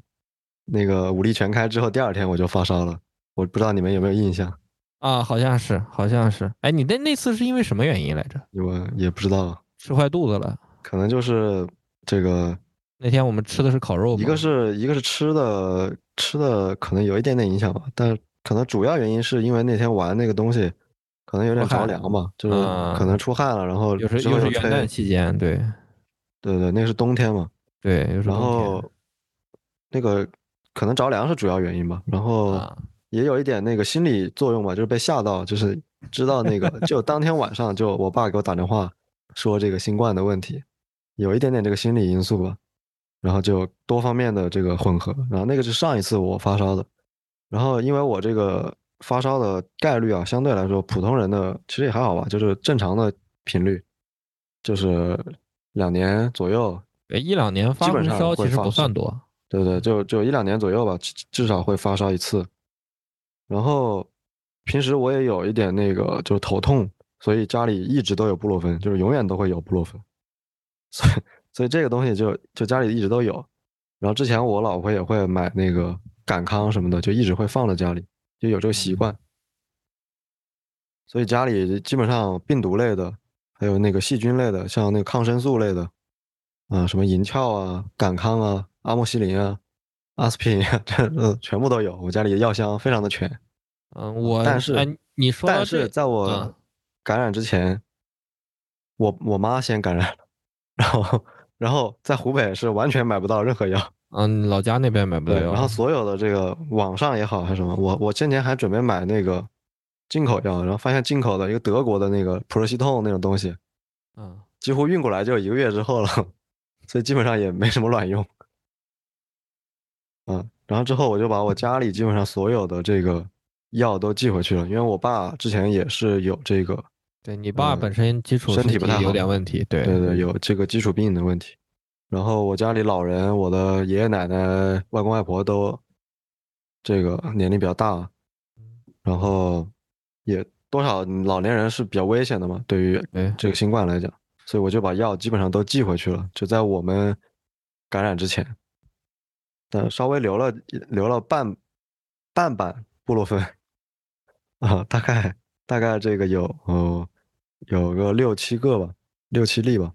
那个武力全开之后，第二天我就发烧了。我不知道你们有没有印象啊？好像是，好像是。哎，你那那次是因为什么原因来着？我也不知道，吃坏肚子了。可能就是这个。那天我们吃的是烤肉。一个是一个是吃的吃的可能有一点点影响吧，但可能主要原因是因为那天玩那个东西，可能有点着凉吧，就是可能出汗了，然后又是又是元旦期间，对，对对，那个是冬天嘛，对，然后那个可能着凉是主要原因吧，然后。也有一点那个心理作用吧，就是被吓到，就是知道那个，就当天晚上就我爸给我打电话说这个新冠的问题，有一点点这个心理因素吧，然后就多方面的这个混合，然后那个是上一次我发烧的，然后因为我这个发烧的概率啊，相对来说普通人的其实也还好吧，就是正常的频率，就是两年左右，一两年发烧其实不算多，对对，就就一两年左右吧，至少会发烧一次。然后平时我也有一点那个，就是头痛，所以家里一直都有布洛芬，就是永远都会有布洛芬，所以所以这个东西就就家里一直都有。然后之前我老婆也会买那个感康什么的，就一直会放在家里，就有这个习惯。所以家里基本上病毒类的，还有那个细菌类的，像那个抗生素类的，啊，什么银翘啊、感康啊、阿莫西林啊。阿司匹林，这嗯，全部都有。我家里的药箱非常的全。嗯，我但是你说，但是在我感染之前，我我妈先感染了，然后然后在湖北是完全买不到任何药。嗯，老家那边买不到药。然后所有的这个网上也好还是什么，我我今年还准备买那个进口药，然后发现进口的一个德国的那个普罗西痛那种东西，嗯，几乎运过来就一个月之后了，所以基本上也没什么卵用。嗯，然后之后我就把我家里基本上所有的这个药都寄回去了，因为我爸之前也是有这个对你爸本身基础身体不太好，有点问题。对对对，有这个基础病的问题。然后我家里老人，我的爷爷奶奶、外公外婆都这个年龄比较大，然后也多少老年人是比较危险的嘛，对于这个新冠来讲，所以我就把药基本上都寄回去了，就在我们感染之前，但稍微留了留了半半板布洛芬啊，大概大概这个有呃有个六七个吧，六七粒吧。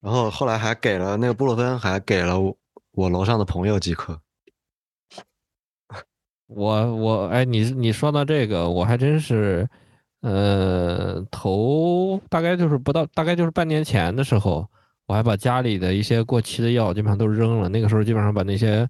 然后后来还给了那个布洛芬，还给了我楼上的朋友几颗。我我哎，你你说到这个，我还真是，呃，头大概就是不到，大概就是半年前的时候，我还把家里的一些过期的药基本上都扔了。那个时候基本上把那些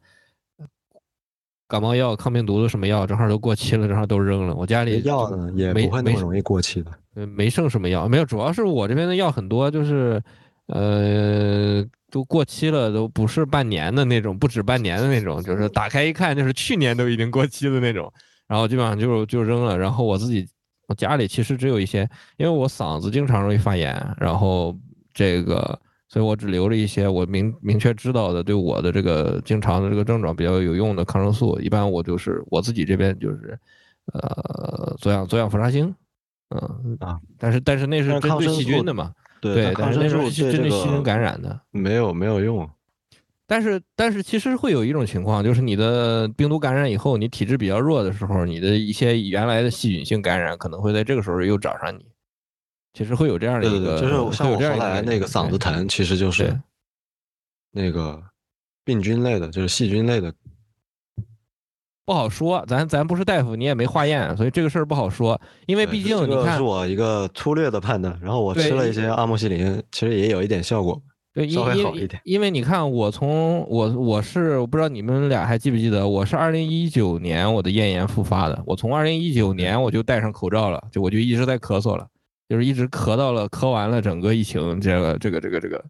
感冒药、抗病毒的什么药正好都过期了，正好都扔了。我家里药呢也不会那么容易过期的，呃，没剩什么药，没有，主要是我这边的药很多，就是。呃，都过期了，都不是半年的那种，不止半年的那种，就是打开一看，就是去年都已经过期的那种，然后基本上就就扔了。然后我自己，我家里其实只有一些，因为我嗓子经常容易发炎，然后这个，所以我只留了一些我明明确知道的，对我的这个经常的这个症状比较有用的抗生素。一般我就是我自己这边就是，呃，左氧左氧氟沙星，嗯啊，但是但是那是针对细菌的嘛。对，但是那是针对细菌感染的，没有没有用。但是但是其实会有一种情况，就是你的病毒感染以后，你体质比较弱的时候，你的一些原来的细菌性感染可能会在这个时候又找上你。其实会有这样的一个，就是 像我后来那个嗓子疼，其实就是那个病菌类的，就是细菌类的。不好说，咱咱不是大夫，你也没化验，所以这个事儿不好说。因为毕竟你看，这是我一个粗略的判断。然后我吃了一些阿莫西林，其实也有一点效果，稍微好一点。因为你看，我从我我是我不知道你们俩还记不记得，我是二零一九年我的咽炎复发的。我从二零一九年我就戴上口罩了，就我就一直在咳嗽了，就是一直咳到了咳完了整个疫情这个这个这个这个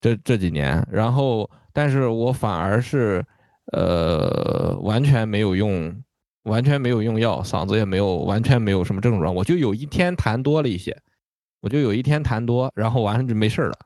这这几年。然后，但是我反而是。呃，完全没有用，完全没有用药，嗓子也没有，完全没有什么症状。我就有一天痰多了一些，我就有一天痰多，然后完了就没事了。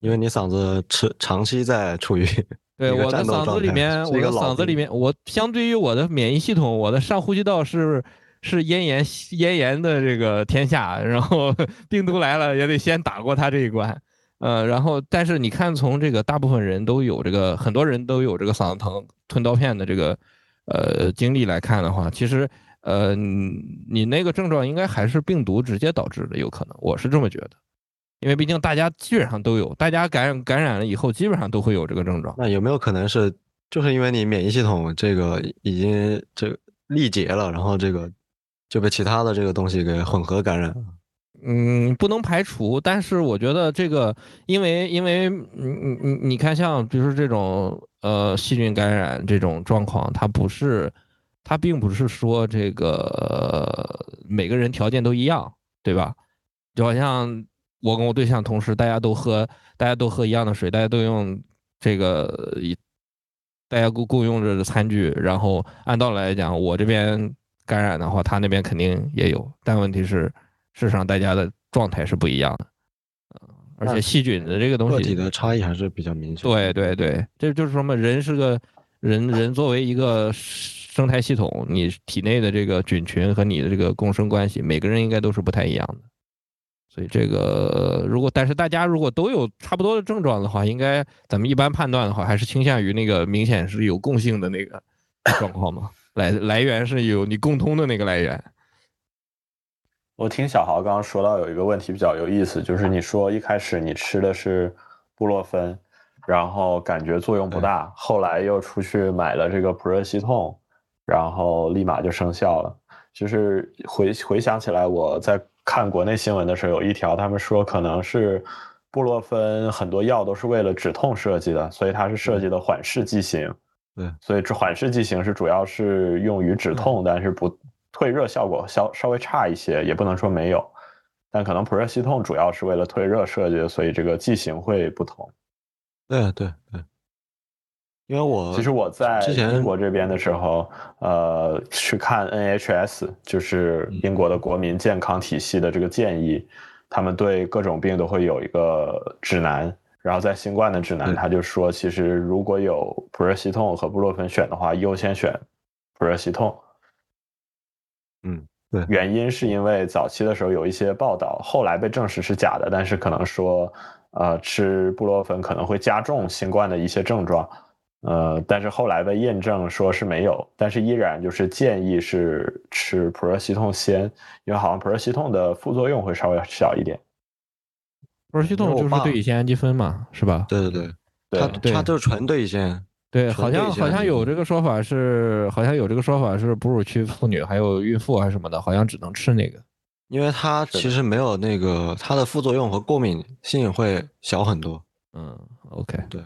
因为你嗓子长长期在处于 对我的嗓子里面，我的嗓子里面，我相对于我的免疫系统，我的上呼吸道是是咽炎咽炎的这个天下，然后 病毒来了也得先打过它这一关。呃，然后但是你看，从这个大部分人都有这个，很多人都有这个嗓子疼。吞刀片的这个呃经历来看的话，其实呃你那个症状应该还是病毒直接导致的，有可能，我是这么觉得，因为毕竟大家基本上都有，大家感染感染了以后，基本上都会有这个症状。那有没有可能是就是因为你免疫系统这个已经这个力竭了，然后这个就被其他的这个东西给混合感染？嗯，不能排除，但是我觉得这个，因为因为你你你你看，像比如说这种呃细菌感染这种状况，它不是，它并不是说这个每个人条件都一样，对吧？就好像我跟我对象同时，大家都喝大家都喝一样的水，大家都用这个一大家共共用着餐具，然后按道理来讲，我这边感染的话，他那边肯定也有，但问题是。事实上，大家的状态是不一样的，嗯，而且细菌的这个东西，个体的差异还是比较明显。对对对，这就是说嘛，人是个人，人作为一个生态系统，你体内的这个菌群和你的这个共生关系，每个人应该都是不太一样的。所以这个如果，但是大家如果都有差不多的症状的话，应该咱们一般判断的话，还是倾向于那个明显是有共性的那个状况嘛，来来源是有你共通的那个来源。我听小豪刚刚说到有一个问题比较有意思，就是你说一开始你吃的是布洛芬，然后感觉作用不大，后来又出去买了这个普热西痛，然后立马就生效了。就是回回想起来，我在看国内新闻的时候，有一条他们说可能是布洛芬很多药都是为了止痛设计的，所以它是设计的缓释剂型。对，所以这缓释剂型是主要是用于止痛，但是不。退热效果稍稍微差一些，也不能说没有，但可能普热息痛主要是为了退热设计的，所以这个剂型会不同。对对对，因为我其实我在英国这边的时候，呃，去看 NHS，就是英国的国民健康体系的这个建议，他们对各种病都会有一个指南。然后在新冠的指南，他就说，其实如果有普热西痛和布洛芬选的话，优先选普热西痛。嗯，对。原因是因为早期的时候有一些报道，后来被证实是假的，但是可能说，呃，吃布洛芬可能会加重新冠的一些症状。呃，但是后来被验证说是没有，但是依然就是建议是吃普热西痛先，因为好像普热西痛的副作用会稍微小一点。普热西痛就是对乙酰氨基酚嘛，是吧？对对对，它它就是纯对乙酰。对，好像好像有这个说法是，好像有这个说法是哺乳期妇女还有孕妇还是什么的，好像只能吃那个，因为它其实没有那个它的副作用和过敏性会小很多。嗯，OK，对，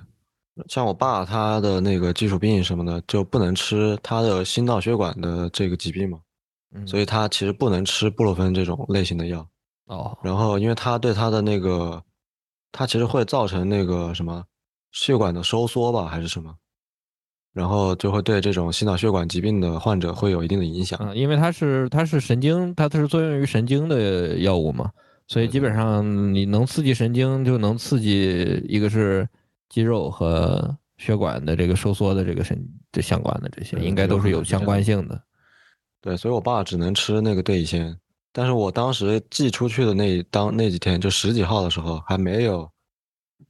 像我爸他的那个基础病什么的就不能吃，他的心脑血管的这个疾病嘛，所以他其实不能吃布洛芬这种类型的药。哦，然后因为它对它的那个，它其实会造成那个什么血管的收缩吧，还是什么，然后就会对这种心脑血管疾病的患者会有一定的影响。嗯，因为它是它是神经，它它是作用于神经的药物嘛，所以基本上你能刺激神经，就能刺激一个是肌肉和血管的这个收缩的这个神这相关的这些，应该都是有相关性的。对，所以我爸只能吃那个对乙酰。但是我当时寄出去的那当那几天，就十几号的时候，还没有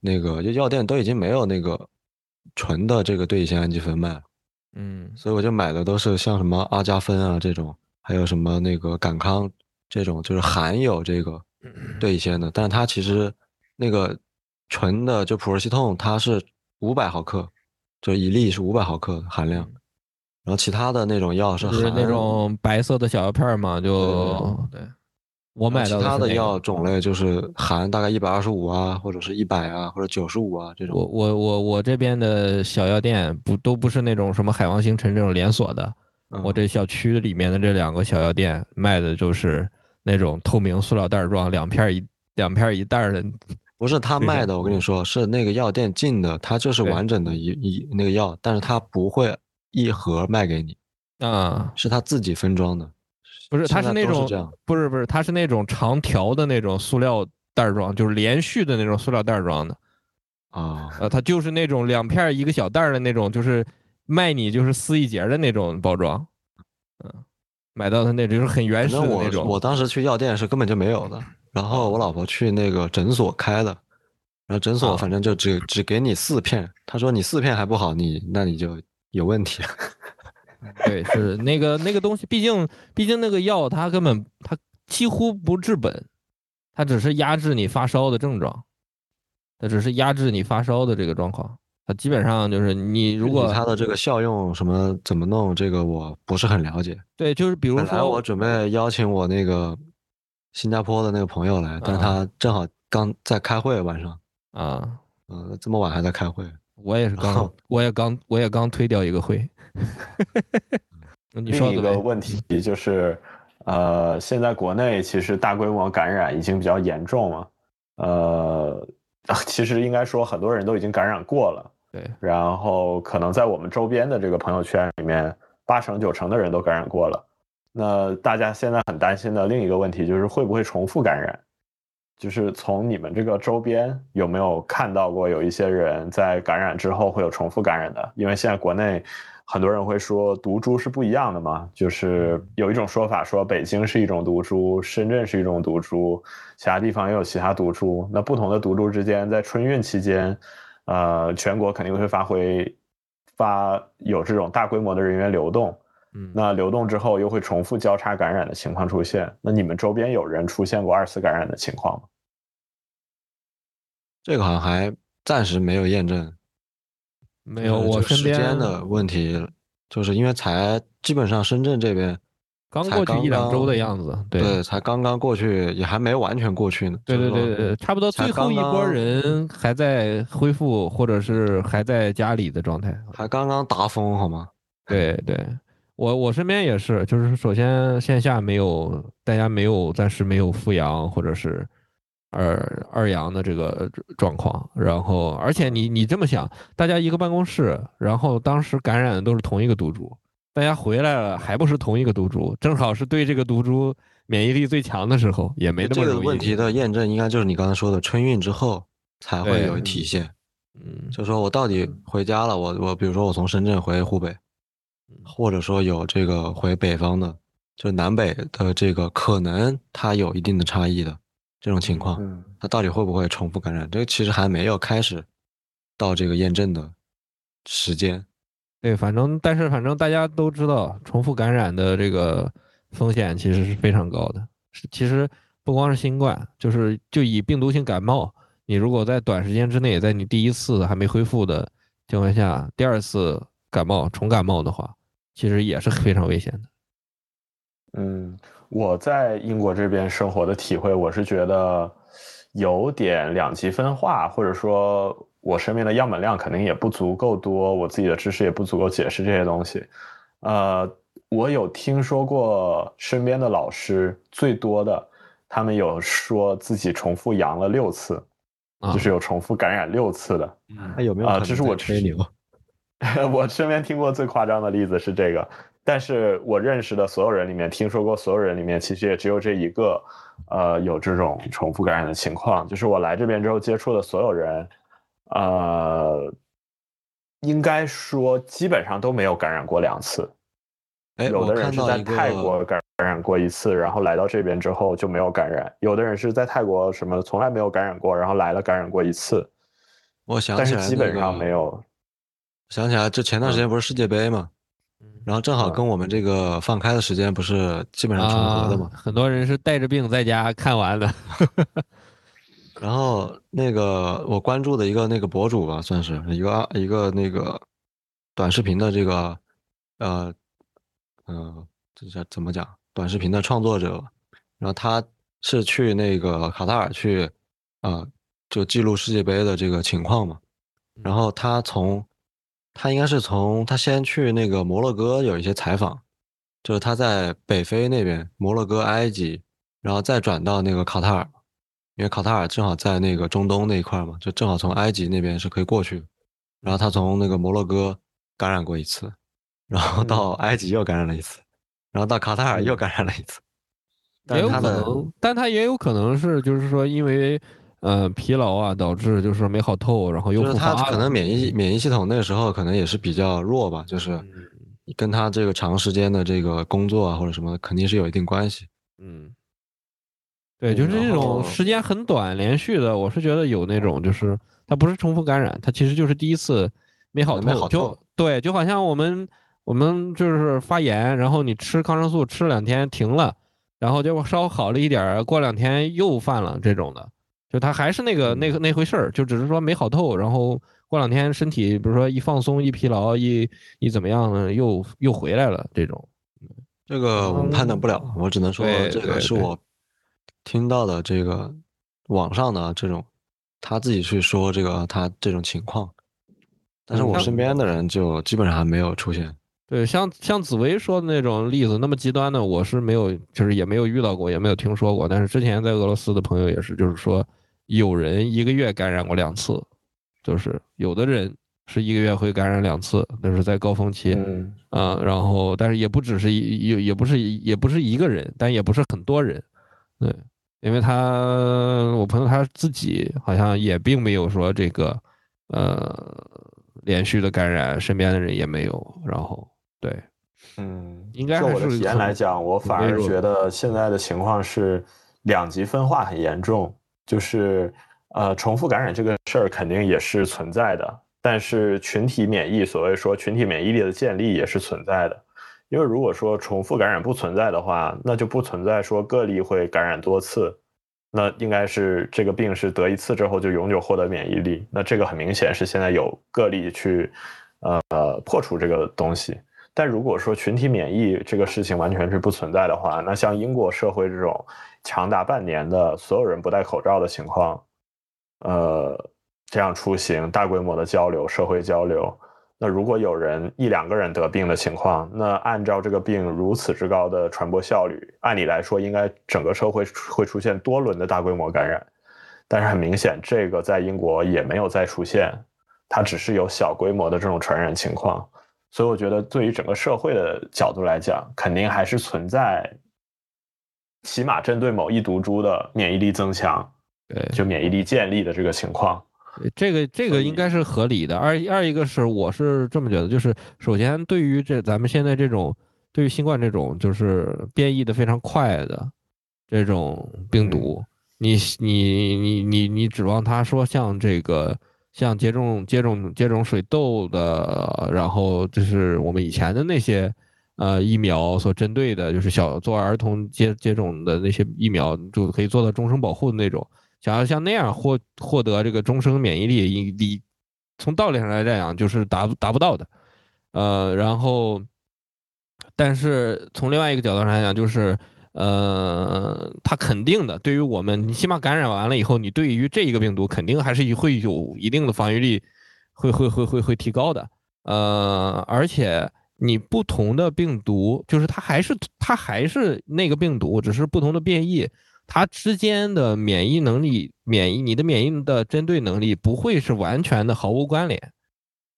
那个就药店都已经没有那个纯的这个对乙酰氨基酚卖了，嗯，所以我就买的都是像什么阿加芬啊这种，还有什么那个感康这种，就是含有这个 对乙酰的，但是它其实那个纯的就普罗西痛，它是五百毫克，就一粒是五百毫克含量。然后其他的那种药是含那种白色的小药片嘛，就对。我买的其他的药种类就是含大概一百二十五啊，或者是一百啊，或者九十五啊这种。我我我我这边的小药店不都不是那种什么海王星辰这种连锁的，我这小区里面的这两个小药店卖的就是那种透明塑料袋装，两片一两片一袋的。不是他卖的，我跟你说是那个药店进的，它就是完整的一一那个药，但是它不会。一盒卖给你，啊，是他自己分装的，不是，他是那种，不是不是，他是那种长条的那种塑料袋装，就是连续的那种塑料袋装的，啊，呃，他就是那种两片一个小袋的那种，就是卖你就是撕一截的那种包装，嗯，买到的那种就是很原始的那种。我当时去药店是根本就没有的，然后我老婆去那个诊所开的，然后诊所反正就只只给你四片，他说你四片还不好，你那你就。有问题，对，是那个那个东西，毕竟毕竟那个药它根本它几乎不治本，它只是压制你发烧的症状，它只是压制你发烧的这个状况，它基本上就是你如果它的这个效用什么怎么弄，这个我不是很了解。对，就是比如说我准备邀请我那个新加坡的那个朋友来，但是他正好刚在开会晚上啊，嗯，这么晚还在开会。我也是刚，我也刚，我也刚推掉一个会。另一个问题就是，呃，现在国内其实大规模感染已经比较严重了。呃，其实应该说很多人都已经感染过了。对。然后可能在我们周边的这个朋友圈里面，八成九成的人都感染过了。那大家现在很担心的另一个问题就是会不会重复感染？就是从你们这个周边有没有看到过有一些人在感染之后会有重复感染的？因为现在国内很多人会说毒株是不一样的嘛，就是有一种说法说北京是一种毒株，深圳是一种毒株，其他地方也有其他毒株。那不同的毒株之间在春运期间，呃，全国肯定会发挥发有这种大规模的人员流动，嗯，那流动之后又会重复交叉感染的情况出现。那你们周边有人出现过二次感染的情况吗？这个好像还暂时没有验证，没有。我身边时间的问题，就是因为才基本上深圳这边刚过去一两周的样子，对，才刚刚过去，也还没完全过去呢。对对对对，差不多最后一波人还在恢复，或者是还在家里的状态，还刚刚达峰，好吗？对对，我我身边也是，就是首先线下没有，大家没有暂时没有复阳，或者是。二二阳的这个状况。然后，而且你你这么想，大家一个办公室，然后当时感染的都是同一个毒株，大家回来了还不是同一个毒株，正好是对这个毒株免疫力最强的时候，也没那么这个问题的验证，应该就是你刚才说的春运之后才会有体现。嗯，就说我到底回家了，我我比如说我从深圳回湖北，或者说有这个回北方的，就南北的这个可能它有一定的差异的这种情况，它到底会不会重复感染？这个其实还没有开始到这个验证的时间。对，反正但是反正大家都知道，重复感染的这个风险其实是非常高的。是其实不光是新冠，就是就以病毒性感冒。你如果在短时间之内，在你第一次还没恢复的情况下，第二次感冒重感冒的话，其实也是非常危险的。嗯，我在英国这边生活的体会，我是觉得有点两极分化，或者说我身边的样本量肯定也不足够多，我自己的知识也不足够解释这些东西。呃，我有听说过身边的老师最多的，他们有说自己重复阳了六次。就是有重复感染六次的，那有没有啊？这是我吹牛。我身边听过最夸张的例子是这个，但是我认识的所有人里面，听说过所有人里面，其实也只有这一个，呃，有这种重复感染的情况。就是我来这边之后接触的所有人，呃，应该说基本上都没有感染过两次。哎，有的人是在泰国感染过一次，然后来到这边之后就没有感染；有的人是在泰国什么从来没有感染过，然后来了感染过一次。我想起来，但是基本上没有。想起来，就前段时间不是世界杯嘛，然后正好跟我们这个放开的时间不是基本上重合的嘛。很多人是带着病在家看完的。然后那个我关注的一个那个博主吧，算是一个一个那个短视频的这个呃。嗯，这叫怎么讲？短视频的创作者，然后他是去那个卡塔尔去，啊，就记录世界杯的这个情况嘛。然后他从，他应该是从他先去那个摩洛哥有一些采访，就是他在北非那边，摩洛哥、埃及，然后再转到那个卡塔尔，因为卡塔尔正好在那个中东那一块嘛，就正好从埃及那边是可以过去。然后他从那个摩洛哥感染过一次。然后到埃及又感染了一次，然后到卡塔尔又感染了一次，也有可能，但他也有可能是，就是说因为呃疲劳啊导致就是没好透，然后又复发。他可能免疫免疫系统那个时候可能也是比较弱吧，就是跟他这个长时间的这个工作啊或者什么肯定是有一定关系。嗯，对，就是这种时间很短连续的，我是觉得有那种就是它不是重复感染，它其实就是第一次没好透，就对，就好像我们。我们就是发炎，然后你吃抗生素吃两天停了，然后结果稍微好了一点，过两天又犯了这种的，就他还是那个那个那回事儿，就只是说没好透，然后过两天身体比如说一放松一疲劳一一怎么样呢，又又回来了这种。这个我们判断不了，我只能说这个是我听到的这个网上的这种他自己去说这个他这种情况，但是我身边的人就基本上还没有出现。对，像像紫薇说的那种例子，那么极端的，我是没有，就是也没有遇到过，也没有听说过。但是之前在俄罗斯的朋友也是，就是说有人一个月感染过两次，就是有的人是一个月会感染两次，那是在高峰期，啊，然后但是也不只是一也也不是也不是一个人，但也不是很多人，对，因为他我朋友他自己好像也并没有说这个呃连续的感染，身边的人也没有，然后。对，嗯，应该就我的体验来讲，我反而觉得现在的情况是两极分化很严重。就是呃，重复感染这个事儿肯定也是存在的，但是群体免疫，所谓说群体免疫力的建立也是存在的。因为如果说重复感染不存在的话，那就不存在说个例会感染多次，那应该是这个病是得一次之后就永久获得免疫力。那这个很明显是现在有个例去呃破除这个东西。但如果说群体免疫这个事情完全是不存在的话，那像英国社会这种长达半年的所有人不戴口罩的情况，呃，这样出行、大规模的交流、社会交流，那如果有人一两个人得病的情况，那按照这个病如此之高的传播效率，按理来说应该整个社会会出现多轮的大规模感染。但是很明显，这个在英国也没有再出现，它只是有小规模的这种传染情况。所以我觉得，对于整个社会的角度来讲，肯定还是存在，起码针对某一毒株的免疫力增强，对，就免疫力建立的这个情况。这个这个应该是合理的。二二一个是，我是这么觉得，就是首先对于这咱们现在这种对于新冠这种就是变异的非常快的这种病毒，你你你你你指望他说像这个。像接种接种接种水痘的，然后就是我们以前的那些，呃，疫苗所针对的，就是小做儿童接接种的那些疫苗，就可以做到终生保护的那种。想要像那样获获得这个终生免疫力，你从道理上来讲，就是达达不到的。呃，然后，但是从另外一个角度上来讲，就是。呃，它肯定的，对于我们，你起码感染完了以后，你对于这一个病毒肯定还是会有一定的防御力，会会会会会提高的。呃，而且你不同的病毒，就是它还是它还是那个病毒，只是不同的变异，它之间的免疫能力、免疫你的免疫的针对能力不会是完全的毫无关联。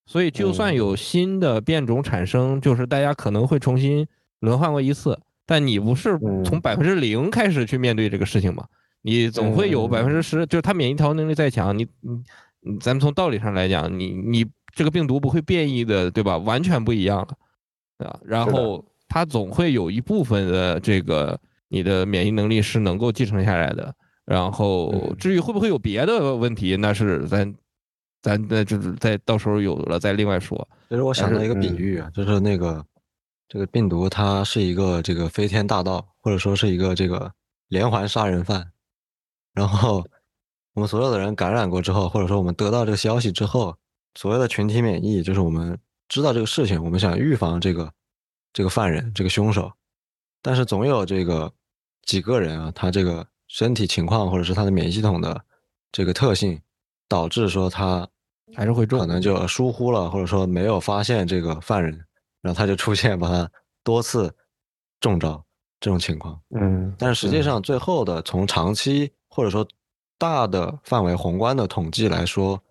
所以，就算有新的变种产生，就是大家可能会重新轮换过一次。但你不是从百分之零开始去面对这个事情吗？你总会有百分之十，就是它免疫调能力再强，你你，咱们从道理上来讲，你你这个病毒不会变异的，对吧？完全不一样了，啊，然后它总会有一部分的这个你的免疫能力是能够继承下来的。然后至于会不会有别的问题，那是咱咱那就是在到时候有了再另外说。其实我想到一个比喻啊，就是那个。这个病毒它是一个这个飞天大盗，或者说是一个这个连环杀人犯。然后我们所有的人感染过之后，或者说我们得到这个消息之后，所谓的群体免疫，就是我们知道这个事情，我们想预防这个这个犯人、这个凶手。但是总有这个几个人啊，他这个身体情况或者是他的免疫系统的这个特性，导致说他还是会中，可能就疏忽了，或者说没有发现这个犯人。然后他就出现把他多次中招这种情况，嗯，但是实际上最后的从长期或者说大的范围宏观的统计来说，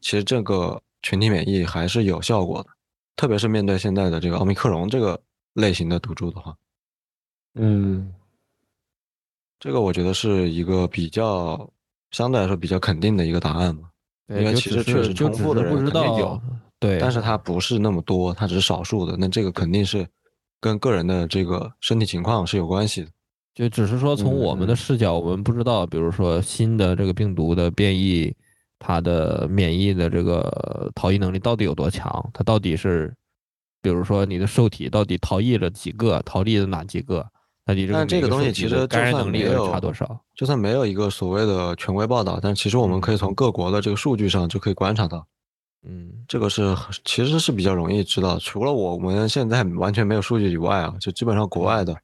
其实这个群体免疫还是有效果的，特别是面对现在的这个奥密克戎这个类型的毒株的话，嗯，这个我觉得是一个比较相对来说比较肯定的一个答案嘛，因为其实确实重复的人肯定有。对，但是它不是那么多，它只是少数的。那这个肯定是跟个人的这个身体情况是有关系的。就只是说从我们的视角，我们不知道，比如说新的这个病毒的变异，它的免疫的这个逃逸能力到底有多强？它到底是，比如说你的受体到底逃逸了几个，逃逸了哪几个？那你这个东西其实感染能力有差多少？就算没有一个所谓的权威报道，但其实我们可以从各国的这个数据上就可以观察到。嗯，这个是其实是比较容易知道，除了我们现在完全没有数据以外啊，就基本上国外的，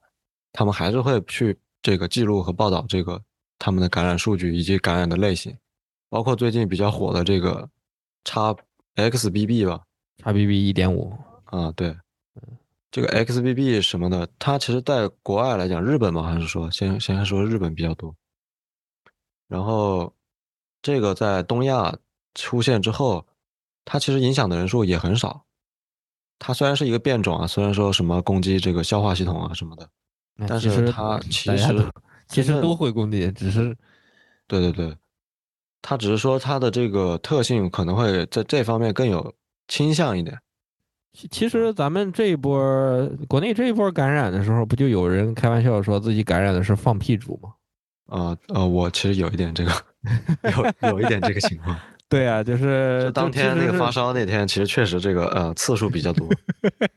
他们还是会去这个记录和报道这个他们的感染数据以及感染的类型，包括最近比较火的这个叉 XBB 吧，叉 BB 一点五。啊，对，这个 XBB 什么的，它其实在国外来讲，日本嘛，还是说先先说日本比较多，然后这个在东亚出现之后。它其实影响的人数也很少，它虽然是一个变种啊，虽然说什么攻击这个消化系统啊什么的，但是它其实其实都会攻击，只是对对对，它只是说他的这个特性可能会在这方面更有倾向一点。其实咱们这一波国内这一波感染的时候，不就有人开玩笑说自己感染的是放屁猪吗？啊呃，我其实有一点这个，有 有一点这个情况。对啊，就是当天那个发烧那天，其实确实这个呃次数比较多。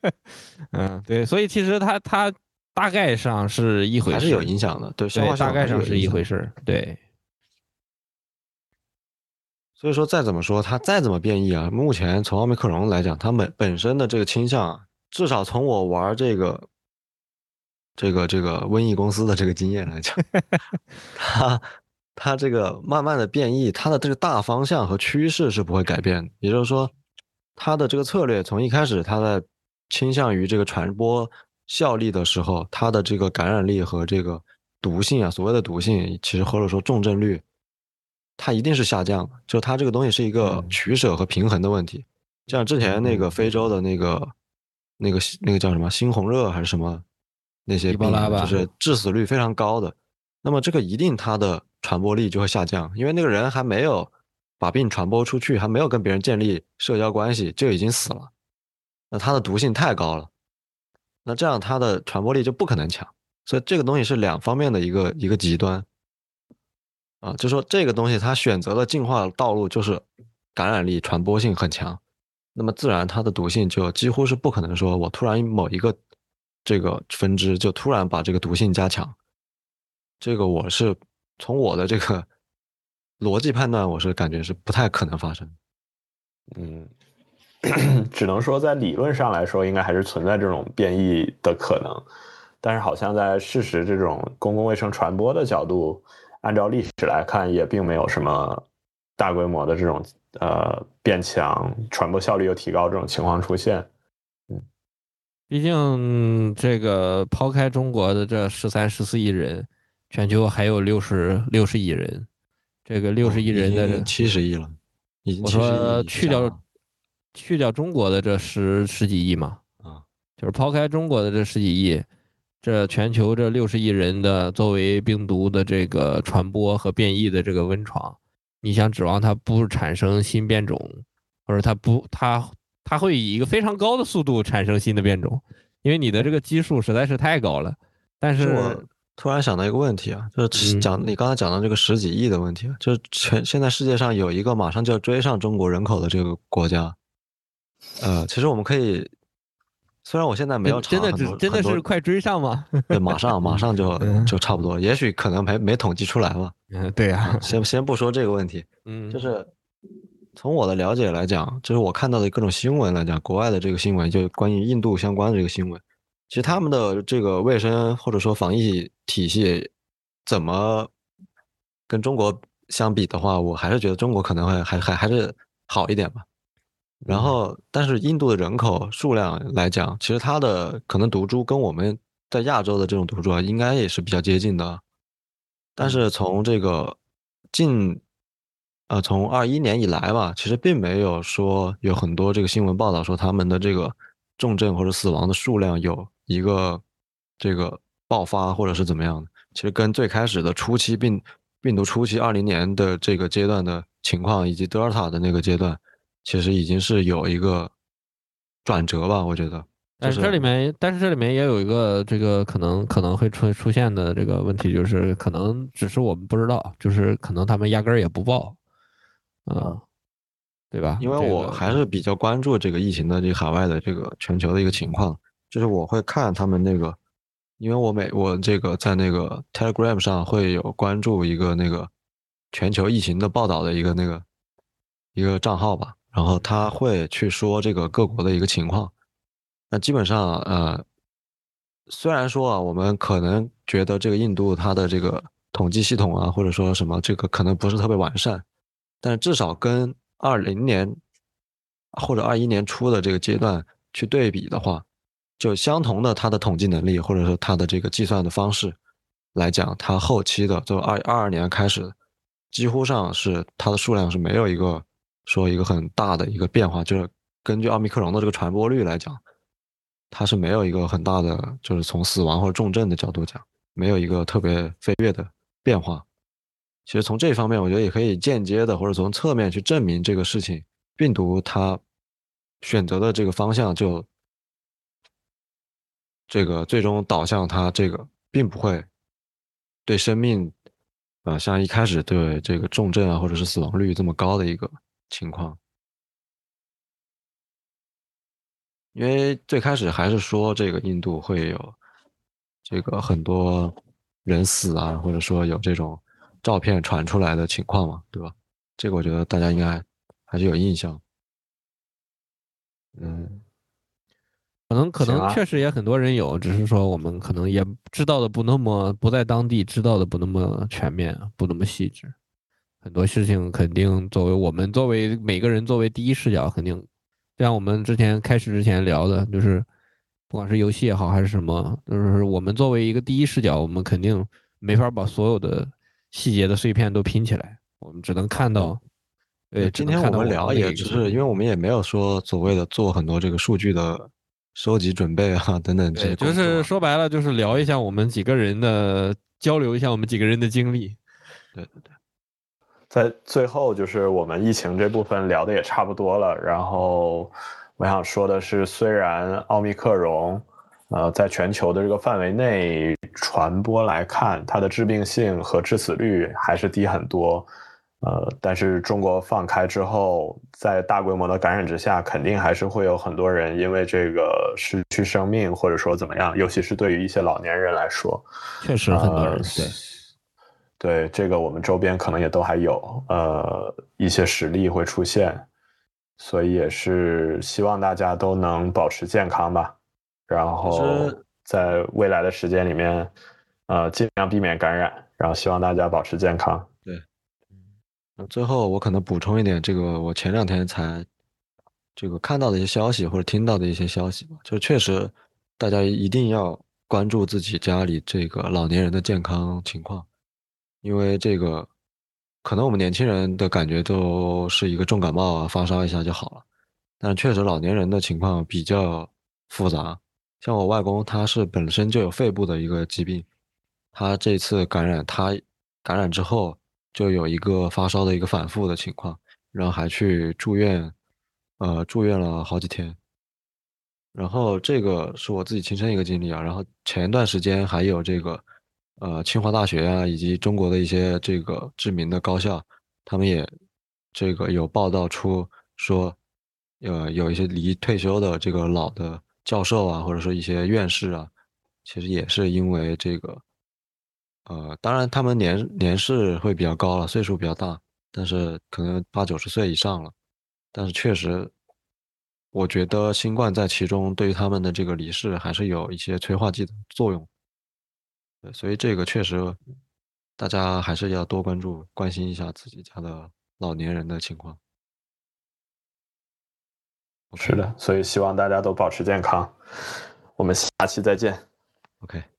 嗯，对，所以其实它它大概上是一回事，还是有影响的。对，大概上是一回事。对。所以说，再怎么说，它再怎么变异啊，目前从奥密克戎来讲，它本本身的这个倾向，啊，至少从我玩这个这个这个瘟疫公司的这个经验来讲，它。它这个慢慢的变异，它的这个大方向和趋势是不会改变。也就是说，它的这个策略从一开始，它在倾向于这个传播效力的时候，它的这个感染力和这个毒性啊，所谓的毒性，其实或者说重症率，它一定是下降的，就它这个东西是一个取舍和平衡的问题。像之前那个非洲的那个那个那个叫什么猩红热还是什么那些病，就是致死率非常高的。那么这个一定它的传播力就会下降，因为那个人还没有把病传播出去，还没有跟别人建立社交关系就已经死了，那它的毒性太高了，那这样它的传播力就不可能强。所以这个东西是两方面的一个一个极端，啊，就说这个东西它选择了进化的道路就是感染力、传播性很强，那么自然它的毒性就几乎是不可能说我突然某一个这个分支就突然把这个毒性加强。这个我是从我的这个 逻辑判断，我是感觉是不太可能发生。嗯，只能说在理论上来说，应该还是存在这种变异的可能。但是好像在事实这种公共卫生传播的角度，按照历史来看，也并没有什么大规模的这种呃变强、传播效率又提高这种情况出现。嗯，毕竟这个抛开中国的这十三、十四亿人。全球还有六十六十亿人，这个六十亿人的七十亿了，已经我说去掉去掉中国的这十十几亿嘛，啊，就是抛开中国的这十几亿，这全球这六十亿人的作为病毒的这个传播和变异的这个温床，你想指望它不产生新变种，或者它不它它会以一个非常高的速度产生新的变种，因为你的这个基数实在是太高了，但是我。突然想到一个问题啊，就是讲你刚才讲到这个十几亿的问题，就是全现在世界上有一个马上就要追上中国人口的这个国家，呃，其实我们可以，虽然我现在没有查，真的只真的是快追上吗？对，马上马上就 就差不多，也许可能没没统计出来吧。嗯，对呀，先先不说这个问题，嗯，就是从我的了解来讲，就是我看到的各种新闻来讲，国外的这个新闻，就关于印度相关的这个新闻。其实他们的这个卫生或者说防疫体系，怎么跟中国相比的话，我还是觉得中国可能会还还还是好一点吧。然后，但是印度的人口数量来讲，其实它的可能毒株跟我们在亚洲的这种毒株啊，应该也是比较接近的。但是从这个近，呃，从二一年以来吧，其实并没有说有很多这个新闻报道说他们的这个重症或者死亡的数量有。一个这个爆发或者是怎么样的，其实跟最开始的初期病病毒初期二零年的这个阶段的情况，以及德尔塔的那个阶段，其实已经是有一个转折吧，我觉得。但是这里面，但是这里面也有一个这个可能可能会出出现的这个问题，就是可能只是我们不知道，就是可能他们压根儿也不报，啊，对吧？因为我还是比较关注这个疫情的这个海外的这个全球的一个情况。就是我会看他们那个，因为我每我这个在那个 Telegram 上会有关注一个那个全球疫情的报道的一个那个一个账号吧，然后他会去说这个各国的一个情况。那基本上呃，虽然说啊，我们可能觉得这个印度它的这个统计系统啊，或者说什么这个可能不是特别完善，但至少跟二零年或者二一年初的这个阶段去对比的话。就相同的，它的统计能力或者说它的这个计算的方式来讲，它后期的就二二二年开始，几乎上是它的数量是没有一个说一个很大的一个变化。就是根据奥密克戎的这个传播率来讲，它是没有一个很大的，就是从死亡或者重症的角度讲，没有一个特别飞跃的变化。其实从这方面，我觉得也可以间接的或者从侧面去证明这个事情，病毒它选择的这个方向就。这个最终导向，它这个并不会对生命，啊，像一开始对这个重症啊，或者是死亡率这么高的一个情况，因为最开始还是说这个印度会有这个很多人死啊，或者说有这种照片传出来的情况嘛，对吧？这个我觉得大家应该还是有印象，嗯。可能可能确实也很多人有，只是说我们可能也知道的不那么不在当地知道的不那么全面，不那么细致。很多事情肯定作为我们作为每个人作为第一视角，肯定像我们之前开始之前聊的，就是不管是游戏也好还是什么，就是我们作为一个第一视角，我们肯定没法把所有的细节的碎片都拼起来。我们只能看到。对，今天我们聊也只是因为我们也没有说所谓的做很多这个数据的收集准备啊等等这些。就是说白了，就是聊一下我们几个人的交流一下我们几个人的经历。对对对。在最后，就是我们疫情这部分聊的也差不多了。然后我想说的是，虽然奥密克戎，呃，在全球的这个范围内传播来看，它的致病性和致死率还是低很多。呃，但是中国放开之后，在大规模的感染之下，肯定还是会有很多人因为这个失去生命，或者说怎么样，尤其是对于一些老年人来说，确实很多人对，对这个我们周边可能也都还有呃一些实例会出现，所以也是希望大家都能保持健康吧，然后在未来的时间里面，呃，尽量避免感染，然后希望大家保持健康。对最后，我可能补充一点，这个我前两天才这个看到的一些消息或者听到的一些消息吧，就确实大家一定要关注自己家里这个老年人的健康情况，因为这个可能我们年轻人的感觉都是一个重感冒啊，发烧一下就好了，但确实老年人的情况比较复杂，像我外公他是本身就有肺部的一个疾病，他这次感染，他感染之后。就有一个发烧的一个反复的情况，然后还去住院，呃，住院了好几天。然后这个是我自己亲身一个经历啊。然后前一段时间还有这个，呃，清华大学啊，以及中国的一些这个知名的高校，他们也这个有报道出说，呃，有一些离退休的这个老的教授啊，或者说一些院士啊，其实也是因为这个。呃，当然，他们年年事会比较高了，岁数比较大，但是可能八九十岁以上了。但是确实，我觉得新冠在其中对于他们的这个离世还是有一些催化剂的作用。对，所以这个确实，大家还是要多关注、关心一下自己家的老年人的情况。是的，所以希望大家都保持健康。我们下期再见。OK。